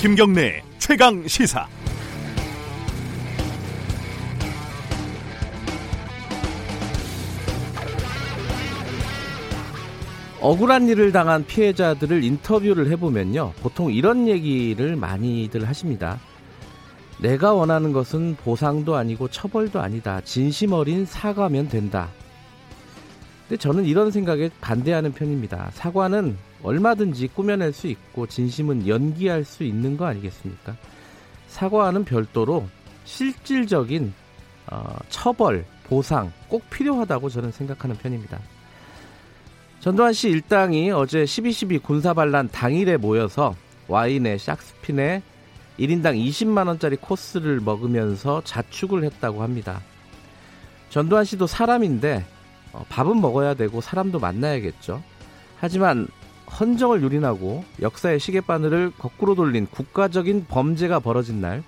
김경래 최강 시사. 억울한 일을 당한 피해자들을 인터뷰를 해보면요. 보통 이런 얘기를 많이들 하십니다. 내가 원하는 것은 보상도 아니고 처벌도 아니다. 진심 어린 사과면 된다. 근데 저는 이런 생각에 반대하는 편입니다. 사과는 얼마든지 꾸며낼 수 있고 진심은 연기할 수 있는 거 아니겠습니까? 사과와는 별도로 실질적인 어, 처벌, 보상 꼭 필요하다고 저는 생각하는 편입니다. 전두환 씨 일당이 어제 12.12 군사반란 당일에 모여서 와인에 샥스핀에 1인당 20만원짜리 코스를 먹으면서 자축을 했다고 합니다. 전두환 씨도 사람인데 어, 밥은 먹어야 되고 사람도 만나야겠죠. 하지만 헌정을 유린하고 역사의 시계바늘을 거꾸로 돌린 국가적인 범죄가 벌어진 날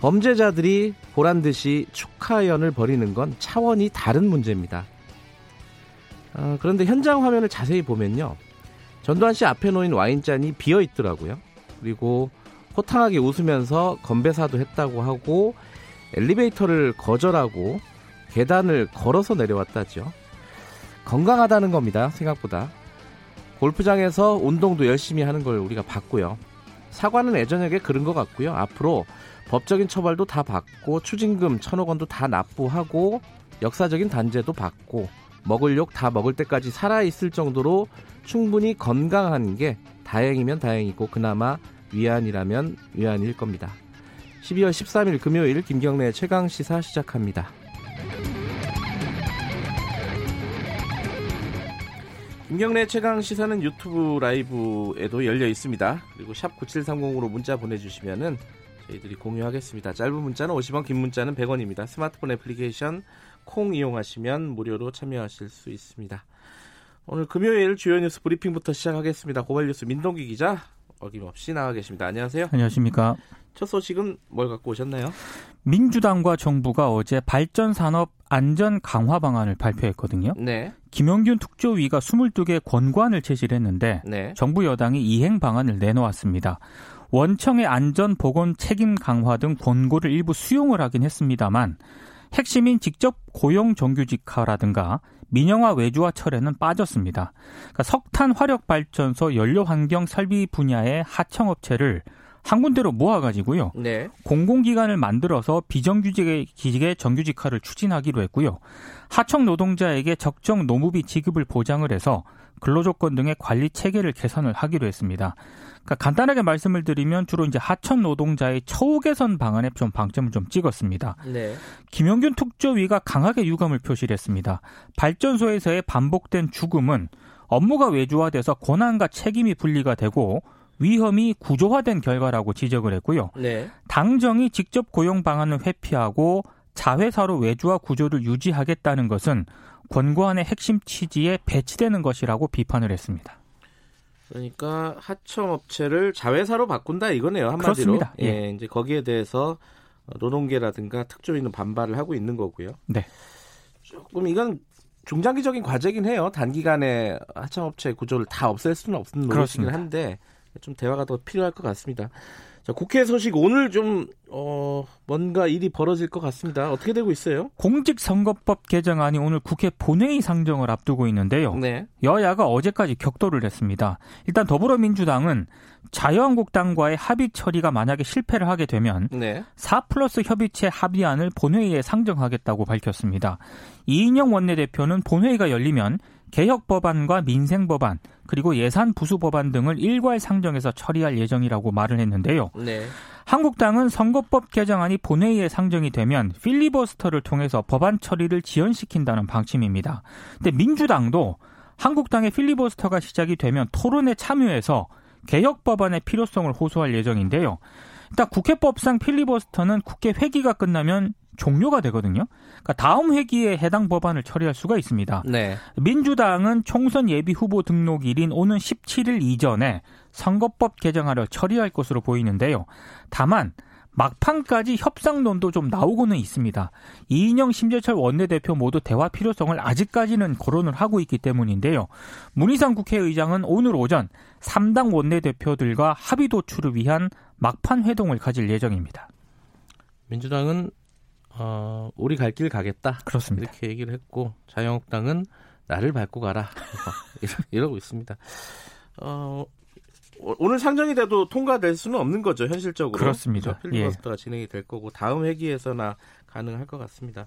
범죄자들이 보란 듯이 축하연을 벌이는 건 차원이 다른 문제입니다. 어, 그런데 현장 화면을 자세히 보면요. 전두환 씨 앞에 놓인 와인잔이 비어 있더라고요. 그리고 호탕하게 웃으면서 건배사도 했다고 하고 엘리베이터를 거절하고 계단을 걸어서 내려왔다죠. 건강하다는 겁니다. 생각보다. 골프장에서 운동도 열심히 하는 걸 우리가 봤고요. 사과는 예전에게 그런 것 같고요. 앞으로 법적인 처벌도 다 받고 추징금 천억 원도 다 납부하고 역사적인 단죄도 받고 먹을 욕 다 먹을 때까지 살아있을 정도로 충분히 건강한 게 다행이면 다행이고 그나마 위안이라면 위안일 겁니다. 12월 13일 금요일 김경래 최강 시사 시작합니다. 김경래 최강 시사는 유튜브 라이브에도 열려 있습니다. 그리고 샵 9730으로 문자 보내주시면은 저희들이 공유하겠습니다. 짧은 문자는 50원, 긴 문자는 100원입니다. 스마트폰 애플리케이션 콩 이용하시면 무료로 참여하실 수 있습니다. 오늘 금요일 주요 뉴스 브리핑부터 시작하겠습니다. 고발 뉴스 민동기 기자 어김없이 나와 계십니다. 안녕하세요. 안녕하십니까. 첫 소식은 뭘 갖고 오셨나요? 민주당과 정부가 어제 발전 산업 안전 강화 방안을 발표했거든요. 네. 김영균 특조위가 22개 권관을 제시를 했는데 네. 정부 여당이 이행 방안을 내놓았습니다. 원청의 안전 보건 책임 강화 등 권고를 일부 수용을 하긴 했습니다만 핵심인 직접 고용 정규직화라든가 민영화 외주화 철회는 빠졌습니다. 그러니까 석탄 화력 발전소 연료 환경 설비 분야의 하청업체를 한 군데로 모아가지고요. 네. 공공기관을 만들어서 비정규직의 기직의 정규직화를 추진하기로 했고요. 하청 노동자에게 적정 노무비 지급을 보장을 해서 근로조건 등의 관리 체계를 개선을 하기로 했습니다. 그러니까 간단하게 말씀을 드리면 주로 이제 하청 노동자의 처우 개선 방안에 좀 방점을 좀 찍었습니다. 네. 김영균 특조위가 강하게 유감을 표시를 했습니다. 발전소에서의 반복된 죽음은 업무가 외주화돼서 권한과 책임이 분리가 되고 위험이 구조화된 결과라고 지적을 했고요. 네. 당정이 직접 고용 방안을 회피하고 자회사로 외주화 구조를 유지하겠다는 것은 권고안의 핵심 취지에 배치되는 것이라고 비판을 했습니다. 그러니까 하청업체를 자회사로 바꾼다 이거네요 한마디로. 그렇습니다. 예. 예. 이제 거기에 대해서 노동계라든가 특조위는 반발을 하고 있는 거고요. 네. 조금 이건 중장기적인 과제긴 해요. 단기간에 하청업체 구조를 다 없앨 수는 없는 노릇이긴. 한데 좀 대화가 더 필요할 것 같습니다. 자, 국회 소식 오늘 좀 어, 뭔가 일이 벌어질 것 같습니다. 어떻게 되고 있어요? 공직선거법 개정안이 오늘 국회 본회의 상정을 앞두고 있는데요. 네. 여야가 어제까지 격돌을 했습니다. 일단 더불어민주당은 자유한국당과의 합의 처리가 만약에 실패를 하게 되면 네. 4 플러스 협의체 합의안을 본회의에 상정하겠다고 밝혔습니다. 이인영 원내대표는 본회의가 열리면 개혁 법안과 민생 법안 그리고 예산 부수 법안 등을 일괄 상정해서 처리할 예정이라고 말을 했는데요. 네. 한국당은 선거법 개정안이 본회의에 상정이 되면 필리버스터를 통해서 법안 처리를 지연시킨다는 방침입니다. 근데 민주당도 한국당의 필리버스터가 시작이 되면 토론에 참여해서 개혁 법안의 필요성을 호소할 예정인데요. 일단 국회법상 필리버스터는 국회 회기가 끝나면 종료가 되거든요. 그러니까 다음 회기에 해당 법안을 처리할 수가 있습니다. 네. 민주당은 총선 예비 후보 등록일인 오는 17일 이전에 선거법 개정안을 처리할 것으로 보이는데요. 다만 막판까지 협상론도 좀 나오고는 있습니다. 이인영, 심재철 원내대표 모두 대화 필요성을 아직까지는 거론을 하고 있기 때문인데요. 문희상 국회의장은 오늘 오전 3당 원내대표들과 합의 도출을 위한 막판 회동을 가질 예정입니다. 민주당은 어, 우리 갈 길 가겠다. 그렇습니다. 이렇게 얘기를 했고 자유한국당은 나를 밟고 가라 이러고 있습니다. 어, 오늘 상정이 돼도 통과될 수는 없는 거죠 현실적으로. 그렇습니다. 필리버스터가 예. 진행이 될 거고 다음 회기에서나 가능할 것 같습니다.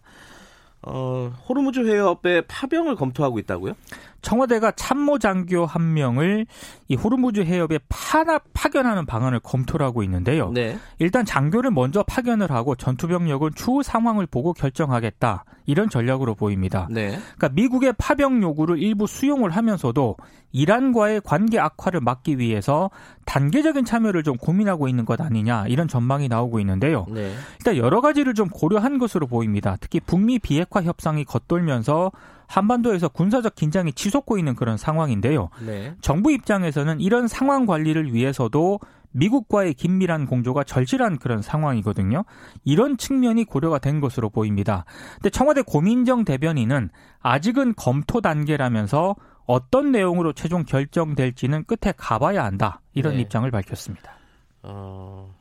어, 호르무즈 해협의 파병을 검토하고 있다고요? 청와대가 참모 장교 한 명을 이 호르무즈 해협에 파납 파견하는 방안을 검토를 하고 있는데요. 네. 일단 장교를 먼저 파견을 하고 전투병력은 추후 상황을 보고 결정하겠다. 이런 전략으로 보입니다. 네. 그러니까 미국의 파병 요구를 일부 수용을 하면서도 이란과의 관계 악화를 막기 위해서 단계적인 참여를 좀 고민하고 있는 것 아니냐 이런 전망이 나오고 있는데요. 네. 일단 여러 가지를 좀 고려한 것으로 보입니다. 특히 북미 비핵화 협상이 겉돌면서 한반도에서 군사적 긴장이 치솟고 있는 그런 상황인데요. 네. 정부 입장에서는 이런 상황 관리를 위해서도 미국과의 긴밀한 공조가 절실한 그런 상황이거든요. 이런 측면이 고려가 된 것으로 보입니다. 근데 청와대 고민정 대변인은 아직은 검토 단계라면서 어떤 내용으로 최종 결정될지는 끝에 가봐야 한다. 이런 네. 입장을 밝혔습니다. 어,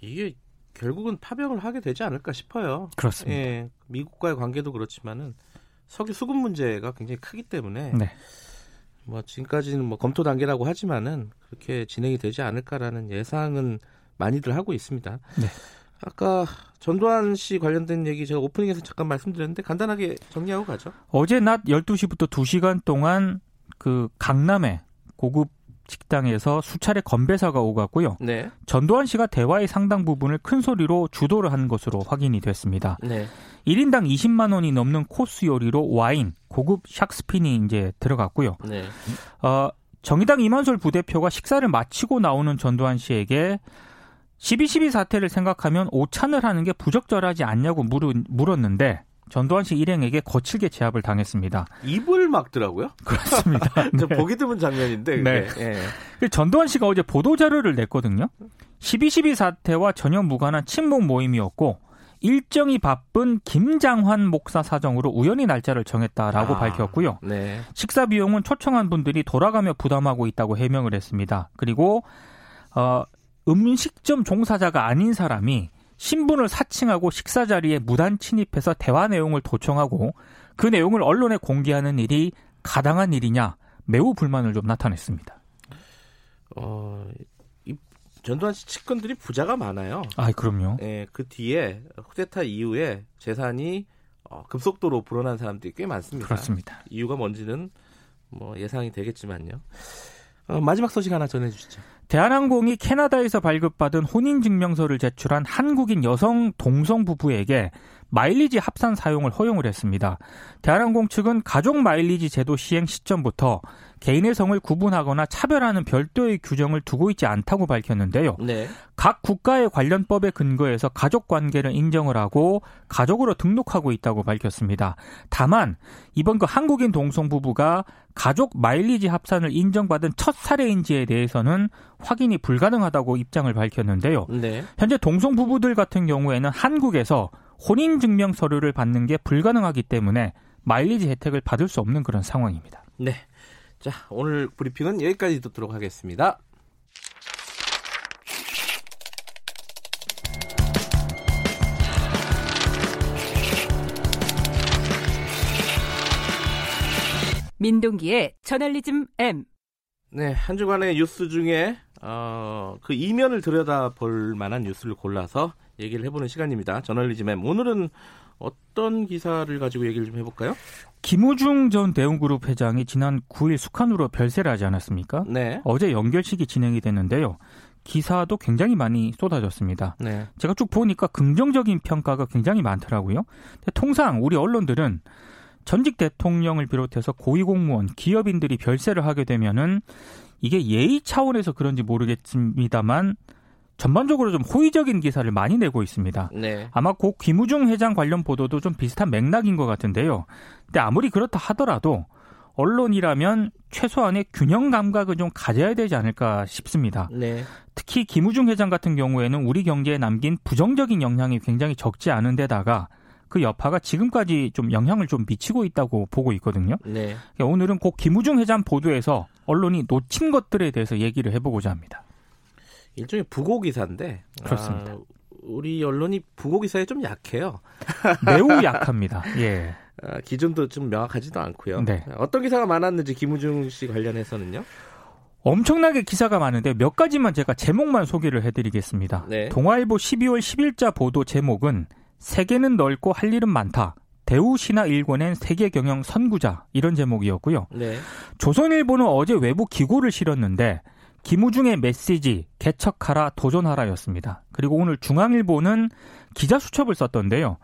이게 결국은 파병을 하게 되지 않을까 싶어요. 그렇습니다. 예, 미국과의 관계도 그렇지만은 석유 수급 문제가 굉장히 크기 때문에 네. 뭐 지금까지는 뭐 검토 단계라고 하지만은 그렇게 진행이 되지 않을까라는 예상은 많이들 하고 있습니다. 네. 아까 전두환 씨 관련된 얘기 제가 오프닝에서 잠깐 말씀드렸는데 간단하게 정리하고 가죠. 어제 낮 12시부터 2시간 동안 그 강남의 고급 식당에서 수차례 건배사가 오갔고요. 네. 전두환 씨가 대화의 상당 부분을 큰 소리로 주도를 한 것으로 확인이 됐습니다. 네. 1인당 20만 원이 넘는 코스 요리로 와인, 고급 샥스핀이 이제 들어갔고요. 네. 어, 정의당 이만솔 부대표가 식사를 마치고 나오는 전두환 씨에게 12.12 사태를 생각하면 오찬을 하는 게 부적절하지 않냐고 물었는데 전두환 씨 일행에게 거칠게 제압을 당했습니다. 입을 막더라고요? 그렇습니다. 네. 보기 드문 장면인데. 네. 네. 전두환 씨가 어제 보도자료를 냈거든요. 12.12 사태와 전혀 무관한 친목 모임이었고 일정이 바쁜 김장환 목사 사정으로 우연히 날짜를 정했다라고 아, 밝혔고요. 네. 식사 비용은 초청한 분들이 돌아가며 부담하고 있다고 해명을 했습니다. 그리고 어, 음식점 종사자가 아닌 사람이 신분을 사칭하고 식사 자리에 무단 침입해서 대화 내용을 도청하고 그 내용을 언론에 공개하는 일이 가당한 일이냐 매우 불만을 좀 나타냈습니다. 어, 전두환 씨 측근들이 부자가 많아요. 아, 그럼요. 예, 그 뒤에 쿠데타 이후에 재산이 어, 급속도로 불어난 사람들이 꽤 많습니다. 그렇습니다. 이유가 뭔지는 뭐 예상이 되겠지만요. 어, 마지막 소식 하나 전해주시죠. 대한항공이 캐나다에서 발급받은 혼인증명서를 제출한 한국인 여성 동성 부부에게 마일리지 합산 사용을 허용을 했습니다. 대한항공 측은 가족 마일리지 제도 시행 시점부터 개인의 성을 구분하거나 차별하는 별도의 규정을 두고 있지 않다고 밝혔는데요. 네. 각 국가의 관련법에 근거해서 가족 관계를 인정을 하고 가족으로 등록하고 있다고 밝혔습니다. 다만 이번 그 한국인 동성 부부가 가족 마일리지 합산을 인정받은 첫 사례인지에 대해서는 확인이 불가능하다고 입장을 밝혔는데요. 네. 현재 동성 부부들 같은 경우에는 한국에서 혼인 증명 서류를 받는 게 불가능하기 때문에 마일리지 혜택을 받을 수 없는 그런 상황입니다. 네. 자, 오늘 브리핑은 여기까지 듣도록 하겠습니다. 민동기의 저널리즘 M. 네, 한 주간의 뉴스 중에 어, 그 이면을 들여다볼 만한 뉴스를 골라서 얘기를 해보는 시간입니다. 저널리즘 M. 오늘은 어떤 기사를 가지고 얘기를 좀 해볼까요? 김우중 전 대웅그룹 회장이 지난 9일 북한으로 별세를 하지 않았습니까? 네. 어제 연결식이 진행이 됐는데요. 기사도 굉장히 많이 쏟아졌습니다. 네. 제가 쭉 보니까 긍정적인 평가가 굉장히 많더라고요. 통상 우리 언론들은 전직 대통령을 비롯해서 고위공무원, 기업인들이 별세를 하게 되면은 이게 예의 차원에서 그런지 모르겠습니다만 전반적으로 좀 호의적인 기사를 많이 내고 있습니다. 네. 아마 고 김우중 회장 관련 보도도 좀 비슷한 맥락인 것 같은데요. 근데 아무리 그렇다 하더라도 언론이라면 최소한의 균형 감각을 좀 가져야 되지 않을까 싶습니다. 네. 특히 김우중 회장 같은 경우에는 우리 경제에 남긴 부정적인 영향이 굉장히 적지 않은 데다가 그 여파가 지금까지 좀 영향을 좀 미치고 있다고 보고 있거든요. 네. 오늘은 꼭 김우중 회장 보도에서 언론이 놓친 것들에 대해서 얘기를 해보고자 합니다. 일종의 부고 기사인데 그렇습니다. 아, 우리 언론이 부고 기사에 좀 약해요. 매우 약합니다. 예. 아, 기준도 좀 명확하지도 않고요. 네. 어떤 기사가 많았는지 김우중 씨 관련해서는요? 엄청나게 기사가 많은데 몇 가지만 제가 제목만 소개를 해드리겠습니다. 네. 동아일보 12월 10일자 보도 제목은 세계는 넓고 할 일은 많다. 대우 신화 일궈낸 세계 경영 선구자 이런 제목이었고요. 네. 조선일보는 어제 외부 기고를 실었는데 김우중의 메시지 개척하라 도전하라였습니다. 그리고 오늘 중앙일보는 기자 수첩을 썼던데요.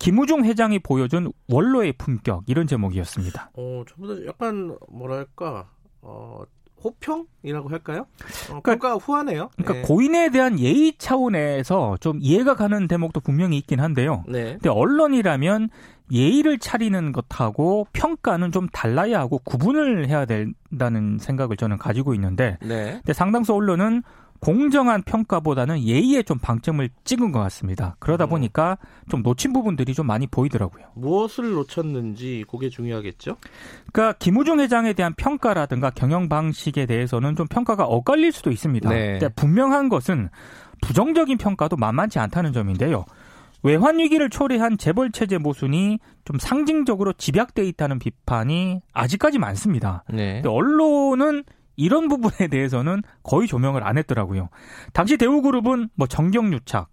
김우중 회장이 보여준 원로의 품격 이런 제목이었습니다. 어, 전부 다 약간 뭐랄까 어, 호평이라고 할까요? 어, 그러니까- 후하네요. 그러니까 네. 고인에 대한 예의 차원에서 좀 이해가 가는 대목도 분명히 있긴 한데요. 네. 근데 언론이라면 예의를 차리는 것하고 평가는 좀 달라야 하고 구분을 해야 된다는 생각을 저는 가지고 있는데 네. 근데 상당수 언론은 공정한 평가보다는 예의에 좀 방점을 찍은 것 같습니다. 그러다 음. 보니까 좀 놓친 부분들이 좀 많이 보이더라고요. 무엇을 놓쳤는지 그게 중요하겠죠? 그러니까 김우중 회장에 대한 평가라든가 경영 방식에 대해서는 좀 평가가 엇갈릴 수도 있습니다. 네. 분명한 것은 부정적인 평가도 만만치 않다는 점인데요. 외환 위기를 초래한 재벌 체제 모순이 좀 상징적으로 집약돼 있다는 비판이 아직까지 많습니다. 네. 언론은 이런 부분에 대해서는 거의 조명을 안 했더라고요. 당시 대우그룹은 뭐 정경유착,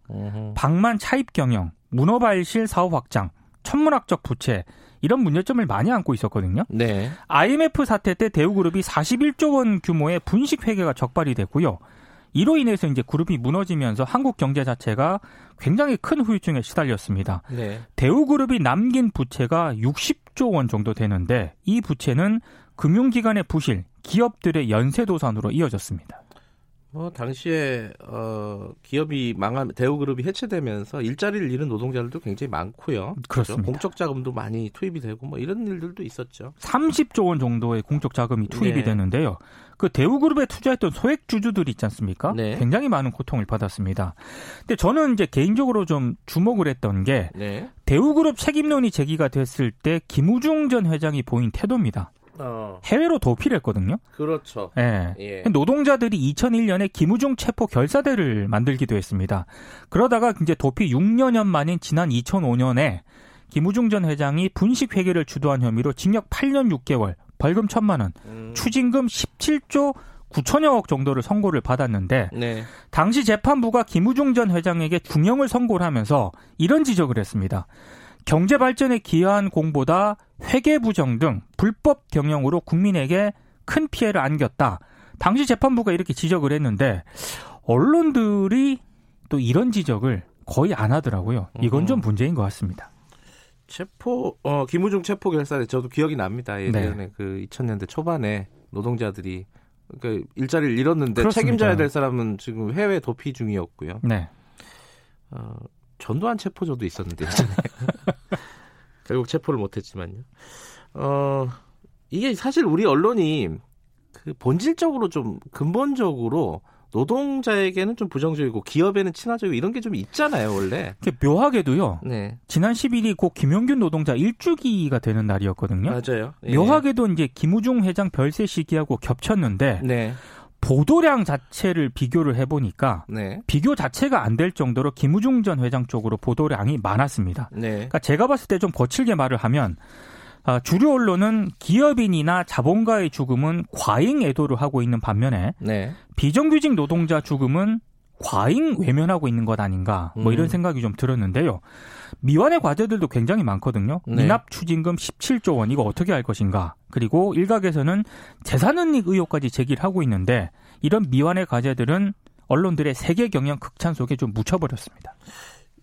방만 차입 경영, 문어발실 사업 확장, 천문학적 부채 이런 문제점을 많이 안고 있었거든요. 네. IMF 사태 때 대우그룹이 41조 원 규모의 분식 회계가 적발이 됐고요. 이로 인해서 이제 그룹이 무너지면서 한국 경제 자체가 굉장히 큰 후유증에 시달렸습니다. 네. 대우그룹이 남긴 부채가 60조 원 정도 되는데 이 부채는 금융기관의 부실, 기업들의 연쇄도산으로 이어졌습니다. 뭐 당시에 어 기업이 망한 대우그룹이 해체되면서 일자리를 잃은 노동자들도 굉장히 많고요. 그렇습니다. 공적 자금도 많이 투입이 되고 뭐 이런 일들도 있었죠. 30조 원 정도의 공적 자금이 투입이 네. 되는데요. 그 대우그룹에 투자했던 소액 주주들이 있지 않습니까? 네. 굉장히 많은 고통을 받았습니다. 근데 저는 이제 개인적으로 좀 주목을 했던 게 네. 대우그룹 책임론이 제기가 됐을 때 김우중 전 회장이 보인 태도입니다. 어 해외로 도피를 했거든요. 그렇죠. 예. 예. 노동자들이 2001년에 김우중 체포 결사대를 만들기도 했습니다. 그러다가 이제 도피 6년여 만인 지난 2005년에 김우중 전 회장이 분식 회계를 주도한 혐의로 징역 8년 6개월, 벌금 1천만 원, 음, 추징금 17조 9천여억 정도를 선고를 받았는데 네. 당시 재판부가 김우중 전 회장에게 중형을 선고를 하면서 이런 지적을 했습니다. 경제 발전에 기여한 공보다 회계 부정 등 불법 경영으로 국민에게 큰 피해를 안겼다. 당시 재판부가 이렇게 지적을 했는데 언론들이 또 이런 지적을 거의 안 하더라고요. 이건 좀 문제인 것 같습니다. 체포 어 김우중 체포 결사대 저도 기억이 납니다. 예전에 네. 그 2000년대 초반에 노동자들이 그 일자리를 잃었는데 그렇습니다. 책임져야 될 사람은 지금 해외 도피 중이었고요. 네. 어, 전두환 체포조도 있었는데. 결국 체포를 못했지만요. 어 이게 사실 우리 언론이 그 본질적으로 좀 근본적으로 노동자에게는 좀 부정적이고 기업에는 친화적이고 이런 게 좀 있잖아요 원래. 묘하게도요. 네 지난 10일이 곧 김용균 노동자 일주기가 되는 날이었거든요. 맞아요. 예. 묘하게도 이제 김우중 회장 별세 시기하고 겹쳤는데 네 보도량 자체를 비교를 해보니까 네. 비교 자체가 안 될 정도로 김우중 전 회장 쪽으로 보도량이 많았습니다. 네. 그러니까 제가 봤을 때 좀 거칠게 말을 하면 아, 주류 언론은 기업인이나 자본가의 죽음은 과잉 애도를 하고 있는 반면에 네. 비정규직 노동자 죽음은 과잉 외면하고 있는 것 아닌가 뭐 이런 음. 생각이 좀 들었는데요. 미완의 과제들도 굉장히 많거든요. 네. 미납 추징금 17조 원 이거 어떻게 할 것인가. 그리고 일각에서는 재산은닉 의혹까지 제기를 하고 있는데 이런 미완의 과제들은 언론들의 세계 경영 극찬 속에 좀 묻혀버렸습니다.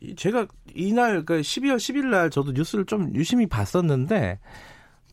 이- 제가 이날 그 12월 10일 날 저도 뉴스를 좀 유심히 봤었는데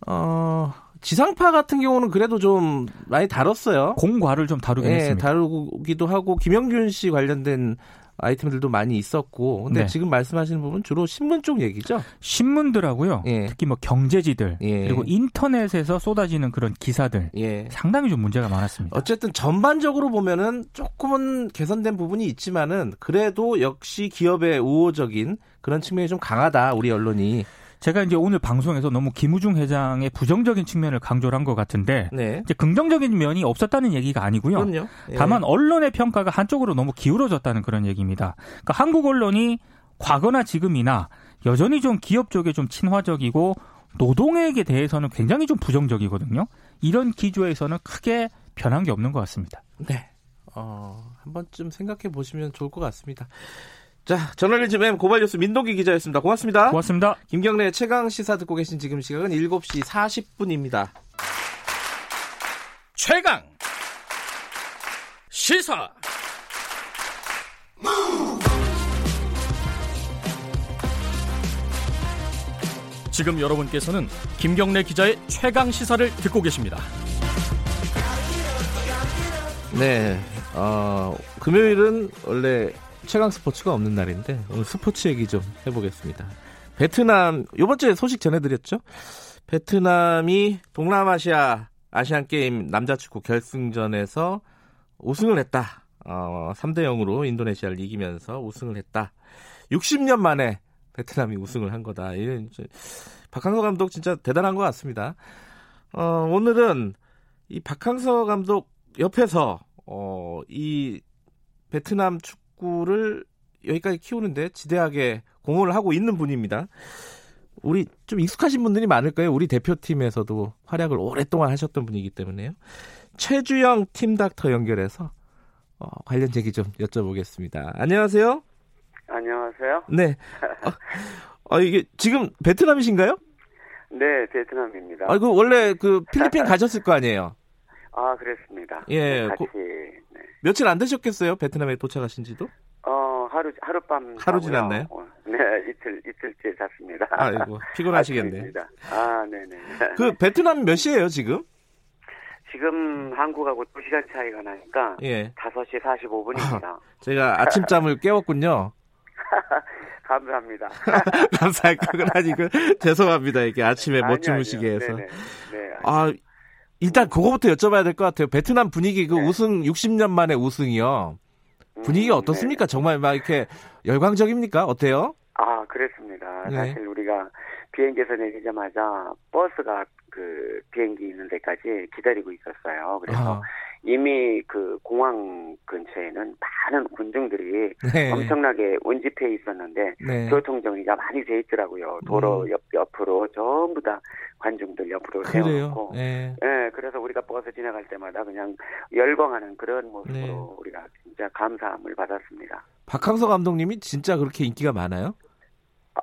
어 지상파 같은 경우는 그래도 좀 많이 다뤘어요. 공과를 좀 다루긴 예, 했습니다. 다루기도 하고 김영균 씨 관련된 아이템들도 많이 있었고 근데 네. 지금 말씀하시는 부분 주로 신문 쪽 얘기죠? 신문들하고요. 예. 특히 뭐 경제지들 예. 그리고 인터넷에서 쏟아지는 그런 기사들 예. 상당히 좀 문제가 많았습니다. 어쨌든 전반적으로 보면은 조금은 개선된 부분이 있지만은 그래도 역시 기업의 우호적인 그런 측면이 좀 강하다 우리 언론이. 제가 이제 오늘 방송에서 너무 김우중 회장의 부정적인 측면을 강조를 한 것 같은데 네. 이제 긍정적인 면이 없었다는 얘기가 아니고요. 그럼요. 예. 다만 언론의 평가가 한쪽으로 너무 기울어졌다는 그런 얘기입니다. 그러니까 한국 언론이 과거나 지금이나 여전히 좀 기업 쪽에 좀 친화적이고 노동에게 대해서는 굉장히 좀 부정적이거든요. 이런 기조에서는 크게 변한 게 없는 것 같습니다. 네. 어, 한 번쯤 생각해 보시면 좋을 것 같습니다. 자, 저널리즘 M 고발뉴스 민동기 기자였습니다. 고맙습니다. 고맙습니다. 김경래 최강 시사 듣고 계신 지금 시각은 7시 40분입니다. 최강 시사 지금 여러분께서는 김경래 기자의 최강 시사를 듣고 계십니다. 네. 어, 금요일은 원래 최강 스포츠가 없는 날인데 오늘 스포츠 얘기 좀 해보겠습니다. 베트남 요번 주에 소식 전해드렸죠. 베트남이 동남아시아 아시안 게임 남자 축구 결승전에서 우승을 했다. 어, 3대 0으로 인도네시아를 이기면서 우승을 했다. 60년 만에 베트남이 우승을 한 거다. 이런 박항서 감독 진짜 대단한 것 같습니다. 어, 오늘은 이 박항서 감독 옆에서 어, 이 베트남 축구 를 여기까지 키우는데 지대하게 공헌을 하고 있는 분입니다. 우리 좀 익숙하신 분들이 많을 거예요. 우리 대표팀에서도 활약을 오랫동안 하셨던 분이기 때문에요. 최주영 팀 닥터 연결해서 어, 관련 얘기 좀 여쭤보겠습니다. 안녕하세요. 안녕하세요. 네. 어, 어, 이게 지금 베트남이신가요? 네, 베트남입니다. 아, 그 원래 그 필리핀 가셨을 거 아니에요. 아, 그랬습니다. 예, 네, 같이 고- 네. 며칠 안 되셨겠어요? 베트남에 도착하신지도? 어, 하루 하룻밤 하루. 지났나요? 어, 네, 이틀 이틀째 잤습니다. 아이고 피곤하시겠네. 아, 네, 네. 그 베트남 몇 시예요 지금? 지금 한국하고 2시간 차이가 나니까 예. 5시 45분입니다. 제가 아침잠을 깨웠군요. 감사합니다. 감사할 건 아니고 죄송합니다. 이게 아침에 못 아니요, 주무시게 아니요. 해서. 네네. 네. 아 일단 그거부터 여쭤봐야 될 것 같아요. 베트남 분위기 그 네. 우승 60년 만에 우승이요. 분위기가 음, 어떻습니까? 네. 정말 막 이렇게 열광적입니까? 어때요? 아, 그랬습니다. 네. 사실 우리가 비행기에서 내리자마자 버스가 그 비행기 있는 데까지 기다리고 있었어요. 그래서 아, 이미 그 공항 근처에는 많은 군중들이 네. 엄청나게 운집해 있었는데 네. 교통 정리가 많이 돼 있더라고요. 도로 음. 옆 옆으로 전부 다 관중들 옆으로. 세워놓고. 네. 예, 그래서 우리가 버스 지나갈 때마다 그냥 열광하는 그런 모습으로 네. 우리가 진짜 감사함을 받았습니다. 박항서 감독님이 진짜 그렇게 인기가 많아요?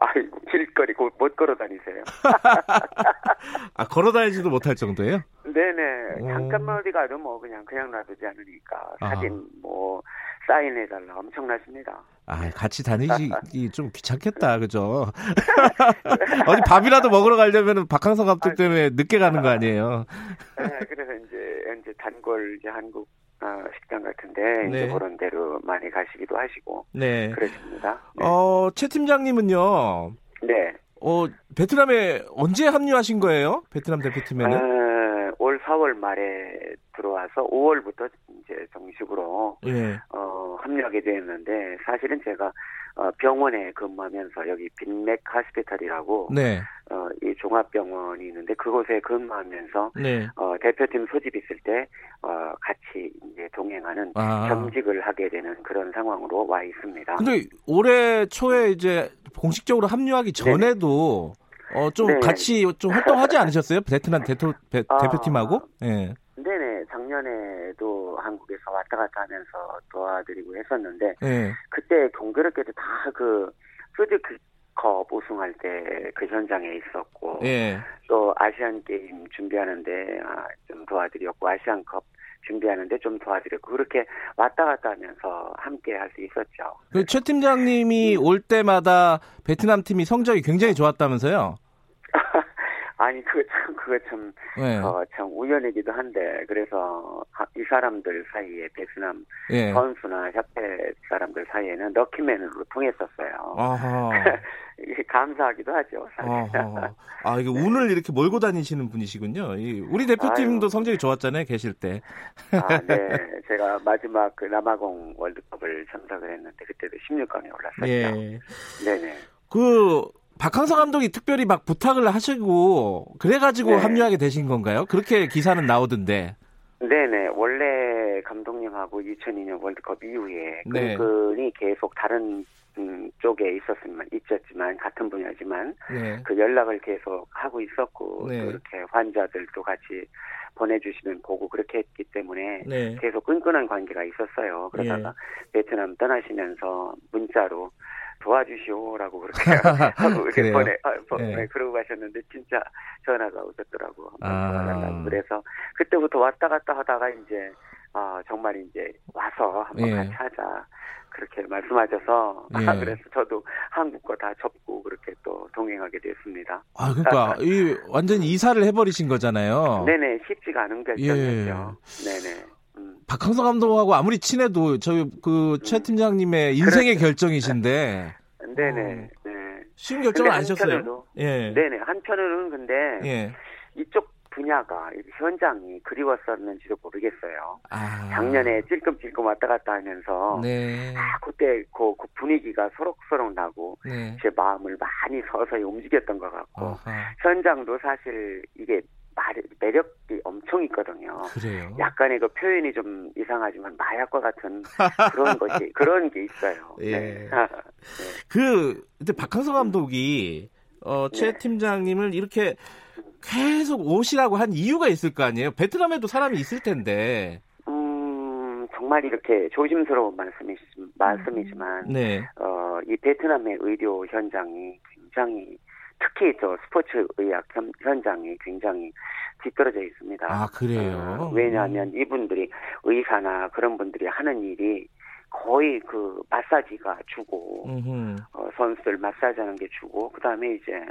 아, 길거리 곧못 걸어 다니세요. 아 걸어 다니지도 못할 정도예요? 네네. 오. 잠깐만 어디 가도 뭐 그냥 그냥 놔두지 않으니까 아. 사진 뭐 사인해달라 엄청나십니다. 아, 같이 다니기 좀 귀찮겠다, 그죠? 어디 밥이라도 먹으러 가려면 박항서 감독 때문에 늦게 가는 거 아니에요? 네, 그래서 이제 이제 단골 이제 한국 어, 식당 같은데 네. 이제 그런 데로 많이 가시기도 하시고 네. 그러십니다. 네. 어, 최 팀장님은요, 네. 어, 베트남에 언제 합류하신 거예요? 베트남 대표팀에는? 어, 올 4월 말에 들어와서 5월부터 이제 정식으로 예. 어, 합류하게 되었는데 사실은 제가 어, 병원에 근무하면서 여기 빈맥 하스피탈이라고 네. 어, 이 종합병원이 있는데 그곳에 근무하면서 네. 어, 대표팀 소집 있을 때 어, 같이 이제 동행하는 아. 겸직을 하게 되는 그런 상황으로 와 있습니다. 근데 올해 초에 이제 공식적으로 합류하기 전에도 어, 좀 네. 같이 좀 활동하지 않으셨어요? 베트남 배- 아. 대표팀하고? 예. 네 네 작년에도 한국에서 왔다 갔다 하면서 도와드리고 했었는데 예. 그때 공교롭게도 다 그 푸드컵 우승할 때 그 현장에 있었고 예. 또 아시안 게임 준비하는데 아, 좀 도와드렸고 아시안컵 준비하는데 좀 도와드렸고 그렇게 왔다 갔다 하면서 함께 할 수 있었죠. 그 최 팀장님이 올 때마다 베트남 팀이 성적이 굉장히 좋았다면서요? 아니 그거 참 그거 참, 네. 어, 참 우연이기도 한데 그래서 하- 이 사람들 사이에 베트남 예. 선수나 협회 사람들 사이에는 럭키맨으로 통했었어요. 감사하기도 하죠. 아, 이게 운을 이렇게 몰고 다니시는 분이시군요. 이 우리 대표팀도 아유. 성적이 좋았잖아요, 계실 때. 아, 네. 제가 마지막 그 남아공 월드컵을 참석을 했는데 그때도 16강에 올랐었죠. 예. 네네. 그 박항서 감독이 특별히 막 부탁을 하시고 그래가지고 네. 합류하게 되신 건가요? 그렇게 기사는 나오던데. 네네. 원래 감독님하고 2002년 월드컵 이후에 네. 근근히 계속 다른 음, 쪽에 있었지만 있었지만 같은 분야지만 네. 그 연락을 계속 하고 있었고 네. 또 이렇게 환자들도 같이 보내주시면 보고 그렇게 했기 때문에 네. 계속 끈끈한 관계가 있었어요. 그러다가 베트남 떠나시면서 문자로 도와주시오라고 그렇게 하고 이렇게? 보내, 아, 보- 네. 네, 그러고 가셨는데 진짜 전화가 오셨더라고. 아. 그래서 그때부터 왔다 갔다 하다가 이제 아 정말 이제 와서 한번 예. 같이 하자. 그렇게 말씀하셔서 예. 아, 그래서 저도 한국 거 다 접고 그렇게 또 동행하게 됐습니다. 아, 그러니까 이 완전히 이사를 해버리신 거잖아요. 네네 쉽지가 않은 예. 결정이었죠. 네네. 음. 박항서 감독하고 아무리 친해도 저희 그최 팀장님의 인생의 결정이신데 네네. 어. 네. 쉬운 결정을 안 하셨어요. 예. 네네. 한편으로는 근데 예. 이쪽 분야가 이 현장이 그리웠었는지도 모르겠어요. 아. 작년에 찔끔찔끔 왔다 갔다 하면서 네. 아, 그때 그, 그 분위기가 소록소록 나고 네. 제 마음을 많이 서서히 움직였던 것 같고 아하. 현장도 사실 이게 말, 매력이 엄청 있거든요. 그래요. 약간의 그 표현이 좀 이상하지만 마약과 같은 그런 것이 그런 게 있어요. 예. 네. 그 그때 박항서 감독이 어, 최 네. 팀장님을 이렇게 계속 오시라고 한 이유가 있을 거 아니에요. 베트남에도 사람이 있을 텐데. 음, 정말 이렇게 조심스러운 말씀이, 말씀이지만, 네. 어, 이 베트남의 의료 현장이 굉장히, 특히 저 스포츠 의학 현, 현장이 굉장히 뒤떨어져 있습니다. 아 그래요. 어, 왜냐하면 이분들이 의사나 그런 분들이 하는 일이 거의 그 마사지가 주고, 음흠. 어, 선수들 마사지하는 게 주고 그 다음에 이제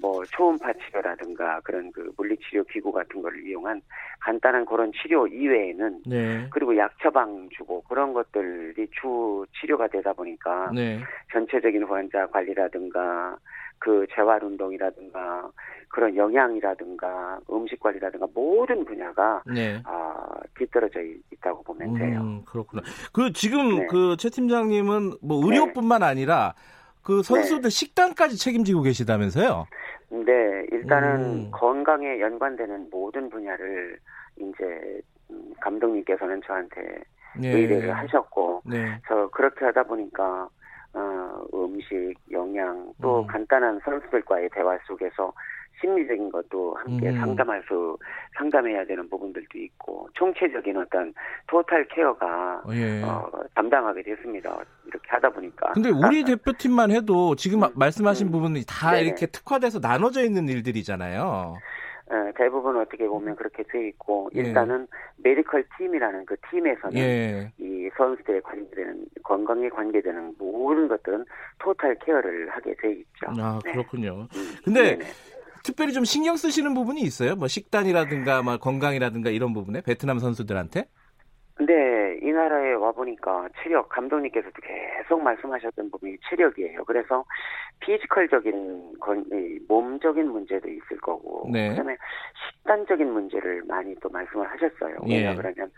뭐 초음파 치료라든가 그런 그 물리치료 기구 같은 걸 이용한 간단한 그런 치료 이외에는 네. 그리고 약 처방 주고 그런 것들이 주 치료가 되다 보니까 네. 전체적인 환자 관리라든가 그 재활 운동이라든가 그런 영양이라든가 음식 관리라든가 모든 분야가 네. 아 뒤떨어져 있- 있다고 보면 돼요. 음, 그렇구나. 그 지금 네. 그최 팀장님은 뭐 의료뿐만 아니라 그 선수들 네. 식단까지 책임지고 계시다면서요? 네, 일단은 음. 건강에 연관되는 모든 분야를 이제 음, 감독님께서는 저한테 네. 의뢰를 하셨고, 네. 저 그렇게 하다 보니까 어, 음식, 영양, 또 음. 간단한 선수들과의 대화 속에서 심리적인 것도 함께 음. 상담할 수 상담해야 되는 부분들도 있고 총체적인 어떤 토탈 케어가 예. 어, 담당하게 됐습니다. 이렇게 하다 보니까. 근데 우리 대표팀만 해도 지금 말씀하신 음. 부분이 다 네네. 이렇게 특화돼서 나눠져 있는 일들이잖아요. 예, 대부분 어떻게 보면 그렇게 돼 있고 예. 일단은 메디컬 팀이라는 그 팀에서는 예. 이 선수들에 관계되는 건강에 관계되는 모든 것들은 total care를 하게 돼 있죠. 아, 네. 그렇군요. 음, 근데 네네. 특별히 좀 신경 쓰시는 부분이 있어요? 뭐 식단이라든가 뭐 건강이라든가 이런 부분에 베트남 선수들한테? 근데 이 나라에 와 보니까 체력 감독님께서도 계속 말씀하셨던 부분이 체력이에요. 그래서 physical적인 건, 이 몸적인 문제도 있을 거고, 네. 그다음에 식단적인 문제를 많이 또 말씀을 하셨어요. 예. 왜냐 그러면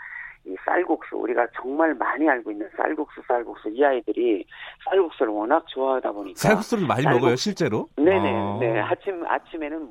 이 쌀국수 우리가 정말 많이 알고 있는 쌀국수 쌀국수 이 아이들이 쌀국수를 워낙 좋아하다 보니까 쌀국수를 많이 쌀국- 먹어요, 실제로? 네네 아. 네 아침 아침에는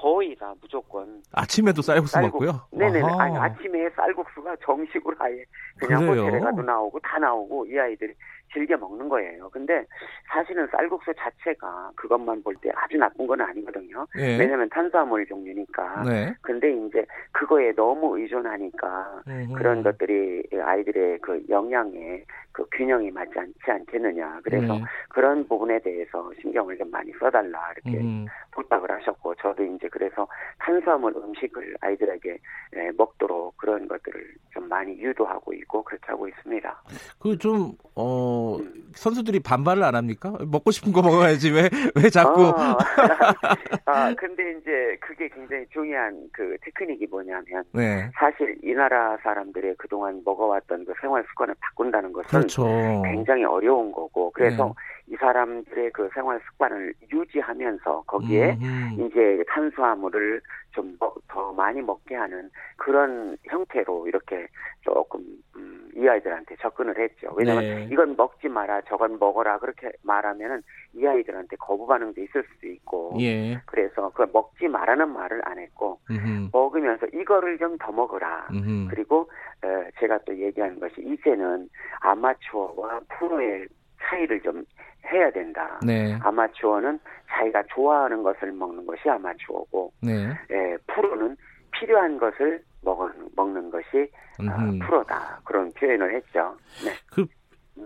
거의 다 무조건 아침에도 쌀국수 쌀국- 먹고요? 네네네. 아하. 아니, 아침에 쌀국수가 정식으로 아예 그냥 그래요? 호텔에 가도 나오고 다 나오고 이 아이들이 즐겨 먹는 거예요. 근데 사실은 쌀국수 자체가 그것만 볼 때 아주 나쁜 건 아니거든요. 예. 왜냐면 탄수화물 종류니까. 네. 근데 이제 그거에 너무 의존하니까 음흠. 그런 것들이 아이들의 그 영양에 그 균형이 맞지 않지 않겠느냐. 그래서 네. 그런 부분에 대해서 신경을 좀 많이 써달라 이렇게 음. 부탁을 하셨고 저도 이제 그래서 탄수화물 음식을 아이들에게 예, 먹도록 그런 것들을 좀 많이 유도하고 있고 그렇게 하고 있습니다. 그 좀, 어, 어, 선수들이 반발을 안 합니까? 먹고 싶은 거 먹어야지 왜 왜 자꾸 아, 아, 근데 이제 그게 굉장히 중요한 그 테크닉이 뭐냐면 네. 사실 이 나라 사람들의 그동안 먹어왔던 그 생활 습관을 바꾼다는 것은 그렇죠. 굉장히 어려운 거고 그래서 네. 이 사람들의 그 생활 습관을 유지하면서 거기에 음, 이제 탄수화물을 좀 더 많이 먹게 하는 그런 형태로 이렇게 조금 음, 이 아이들한테 접근을 했죠. 왜냐하면 네. 이건 먹지 마라, 저건 먹어라 그렇게 말하면은 이 아이들한테 거부 반응도 있을 수도 있고 예. 그래서 그 먹지 말라는 말을 안 했고 음흠. 먹으면서 이거를 좀 더 먹어라. 음흠. 그리고 어, 제가 또 얘기하는 것이 이제는 아마추어와 프로의 차이를 좀 해야 된다. 네. 아마추어는 자기가 좋아하는 것을 먹는 것이 아마추어고 네. 예, 프로는 필요한 것을 먹는, 먹는 것이 아, 음흠. 프로다 그런 표현을 했죠. 네.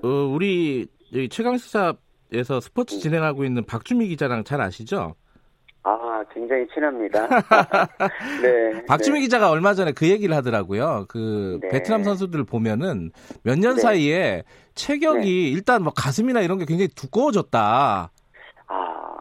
어, 우리 여기 최강 시사에서 스포츠 진행하고 있는 박주미 기자랑 잘 아시죠? 아 굉장히 친합니다. 네. 박주미 네. 기자가 얼마 전에 그 얘기를 하더라고요. 그 네. 베트남 선수들 보면은 몇년 네. 사이에 체격이 일단 뭐 가슴이나 이런 게 굉장히 두꺼워졌다. 아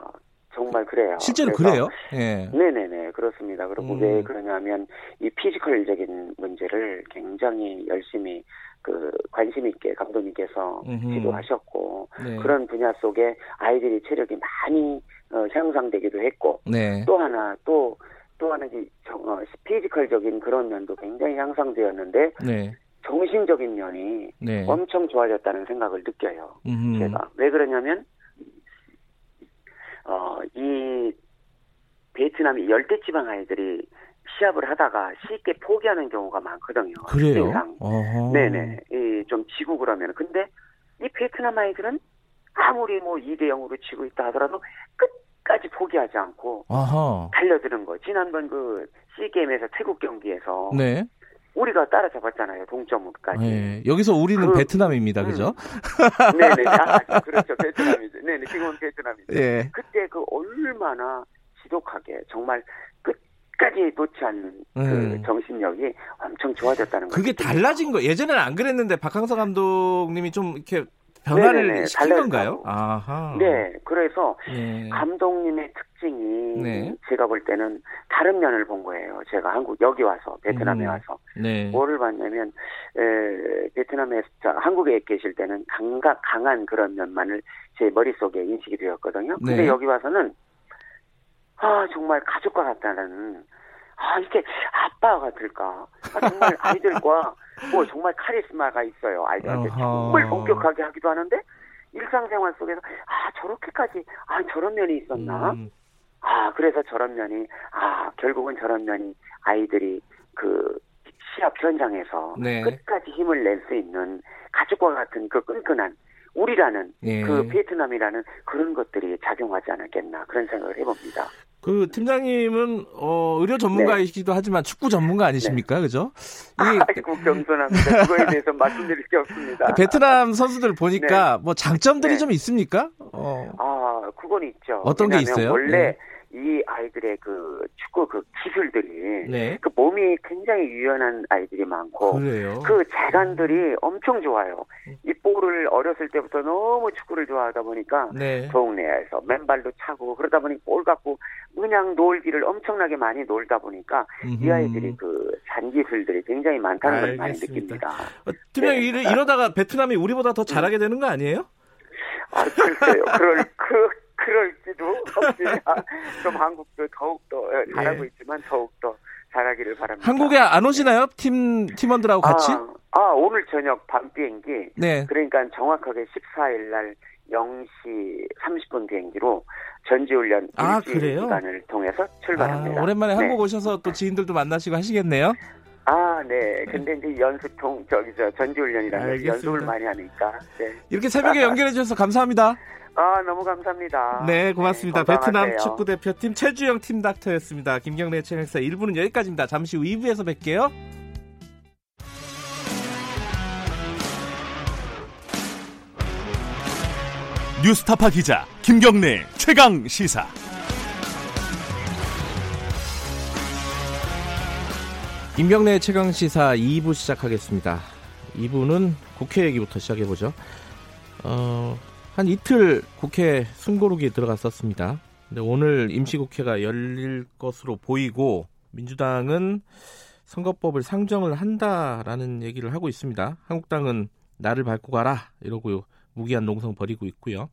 정말 그래요. 실제로 그래요? 예. 네네네 그렇습니다. 그리고 음. 왜 그러냐면 이 피지컬적인 문제를 굉장히 열심히 그 관심 있게 감독님께서 음흠. 지도하셨고 네. 그런 분야 속에 아이들이 체력이 많이 어, 향상되기도 했고 네. 또 하나 또또 하나 이 정- 어, 피지컬적인 그런 면도 굉장히 향상되었는데 네. 정신적인 면이 네. 엄청 좋아졌다는 생각을 느껴요. 음흠. 제가 왜 그러냐면 어 이 베트남이 열대 지방 아이들이 시합을 하다가 쉽게 포기하는 경우가 많거든요. 그래요? 네네. 이 좀 지고 그러면 근데 이 베트남 아이들은 아무리 뭐 2대 0으로 지고 있다 하더라도 끝 까지 포기하지 않고 아하. 달려드는 거. 지난번 그 C게임에서 태국 경기에서 네. 우리가 따라잡았잖아요. 동점까지. 네. 여기서 우리는 그- 베트남입니다. 그죠? 네네. 아, 그렇죠. 베트남이죠. 네네. 지금은 베트남이죠. 예. 그때 그 얼마나 지독하게 정말 끝 까지 놓지 않는 그 음. 정신력이 엄청 좋아졌다는 거죠. 그게 달라진 거. 예전에는 안 그랬는데 박항서 감독님이 좀 이렇게 변화를 네네네, 시킨. 건가요? 아하. 네, 그래서 예. 감독님의 특징이 네. 제가 볼 때는 다른 면을 본 거예요. 제가 한국 여기 와서 베트남에 음. 와서 네. 뭐를 봤냐면 에, 베트남에 저, 한국에 계실 때는 강가 강한 그런 면만을 제 머릿속에 인식이 되었거든요. 근데 네. 여기 와서는 아 정말 가족과 같다는 아 이게 아빠가 같을까 아, 정말 아이들과 뭐 정말 카리스마가 있어요 아이들한테 어허. 정말 엄격하게 하기도 하는데 일상생활 속에서 아 저렇게까지 아 저런 면이 있었나 음, 아 그래서 저런 면이 아 결국은 저런 면이 아이들이 그 시합 현장에서 네. 끝까지 힘을 낼 수 있는 가족과 같은 그 끈끈한 우리라는 예. 그 베트남이라는 그런 것들이 작용하지 않았겠나 그런 생각을 해봅니다. 그 팀장님은 어, 의료 전문가이시기도 하지만 축구 전문가 아니십니까? 그죠? 이게 아이고 겸손합니다. 그거에 대해서 말씀드릴 게 없습니다. 베트남 선수들 보니까 뭐 장점들이 네. 좀 있습니까? 어. 아 그건 있죠. 어떤 게 있어요? 원래 네. 이 아이들의 그 축구 그 기술들이 네. 그 몸이 굉장히 유연한 아이들이 많고 그래요. 그 재간들이 엄청 좋아요. 이 볼을 어렸을 때부터 너무 축구를 좋아하다 보니까 네. 동네에서 맨발도 차고 그러다 보니 볼 갖고 그냥 놀기를 엄청나게 많이 놀다 보니까 이 음흠. 아이들이 그 잔기술들이 굉장히 많다는 걸 많이 알겠습니다. 느낍니다. 어, 팀장님 네. 이러, 이러다가 베트남이 우리보다 더 잘하게 되는 거 아니에요? 아, 글쎄요. 그럴, 그, 그럴지도. 아, 좀 한국도 더욱더 어, 잘하고 예. 있지만 더욱더 잘하기를 바랍니다. 한국에 안 오시나요? 팀 팀원들하고 같이? 아, 아, 오늘 저녁 밤 비행기. 네. 그러니까 정확하게 14일 날 0시 30분 비행기로 전지훈련 아, 일주일 그래요? 기간을 통해서 아, 출발합니다. 오랜만에 네. 한국 오셔서 또 지인들도 만나시고 하시겠네요. 아, 네. 근데 이제 연습통 저기 저 전지훈련이라는. 연습을 많이 하니까. 네. 이렇게 새벽에 연결해 주셔서 감사합니다. 아, 너무 감사합니다. 네, 고맙습니다. 네, 베트남. 축구 대표팀 최주영 팀 닥터였습니다. 김경래 채널사 1부는 여기까지입니다. 잠시 후 2부에서 뵐게요. 뉴스타파 기자 김경래 최강 시사. 김경래 최강 시사 2부 시작하겠습니다. 2부는 국회 얘기부터 시작해 보죠. 어, 한 이틀 국회 숨고르기에 들어갔었습니다. 근데 오늘 임시국회가 열릴 것으로 보이고 민주당은 선거법을 상정을 한다라는 얘기를 하고 있습니다. 한국당은 나를 밟고 가라 이러고 무기한 농성 벌이고 있고요.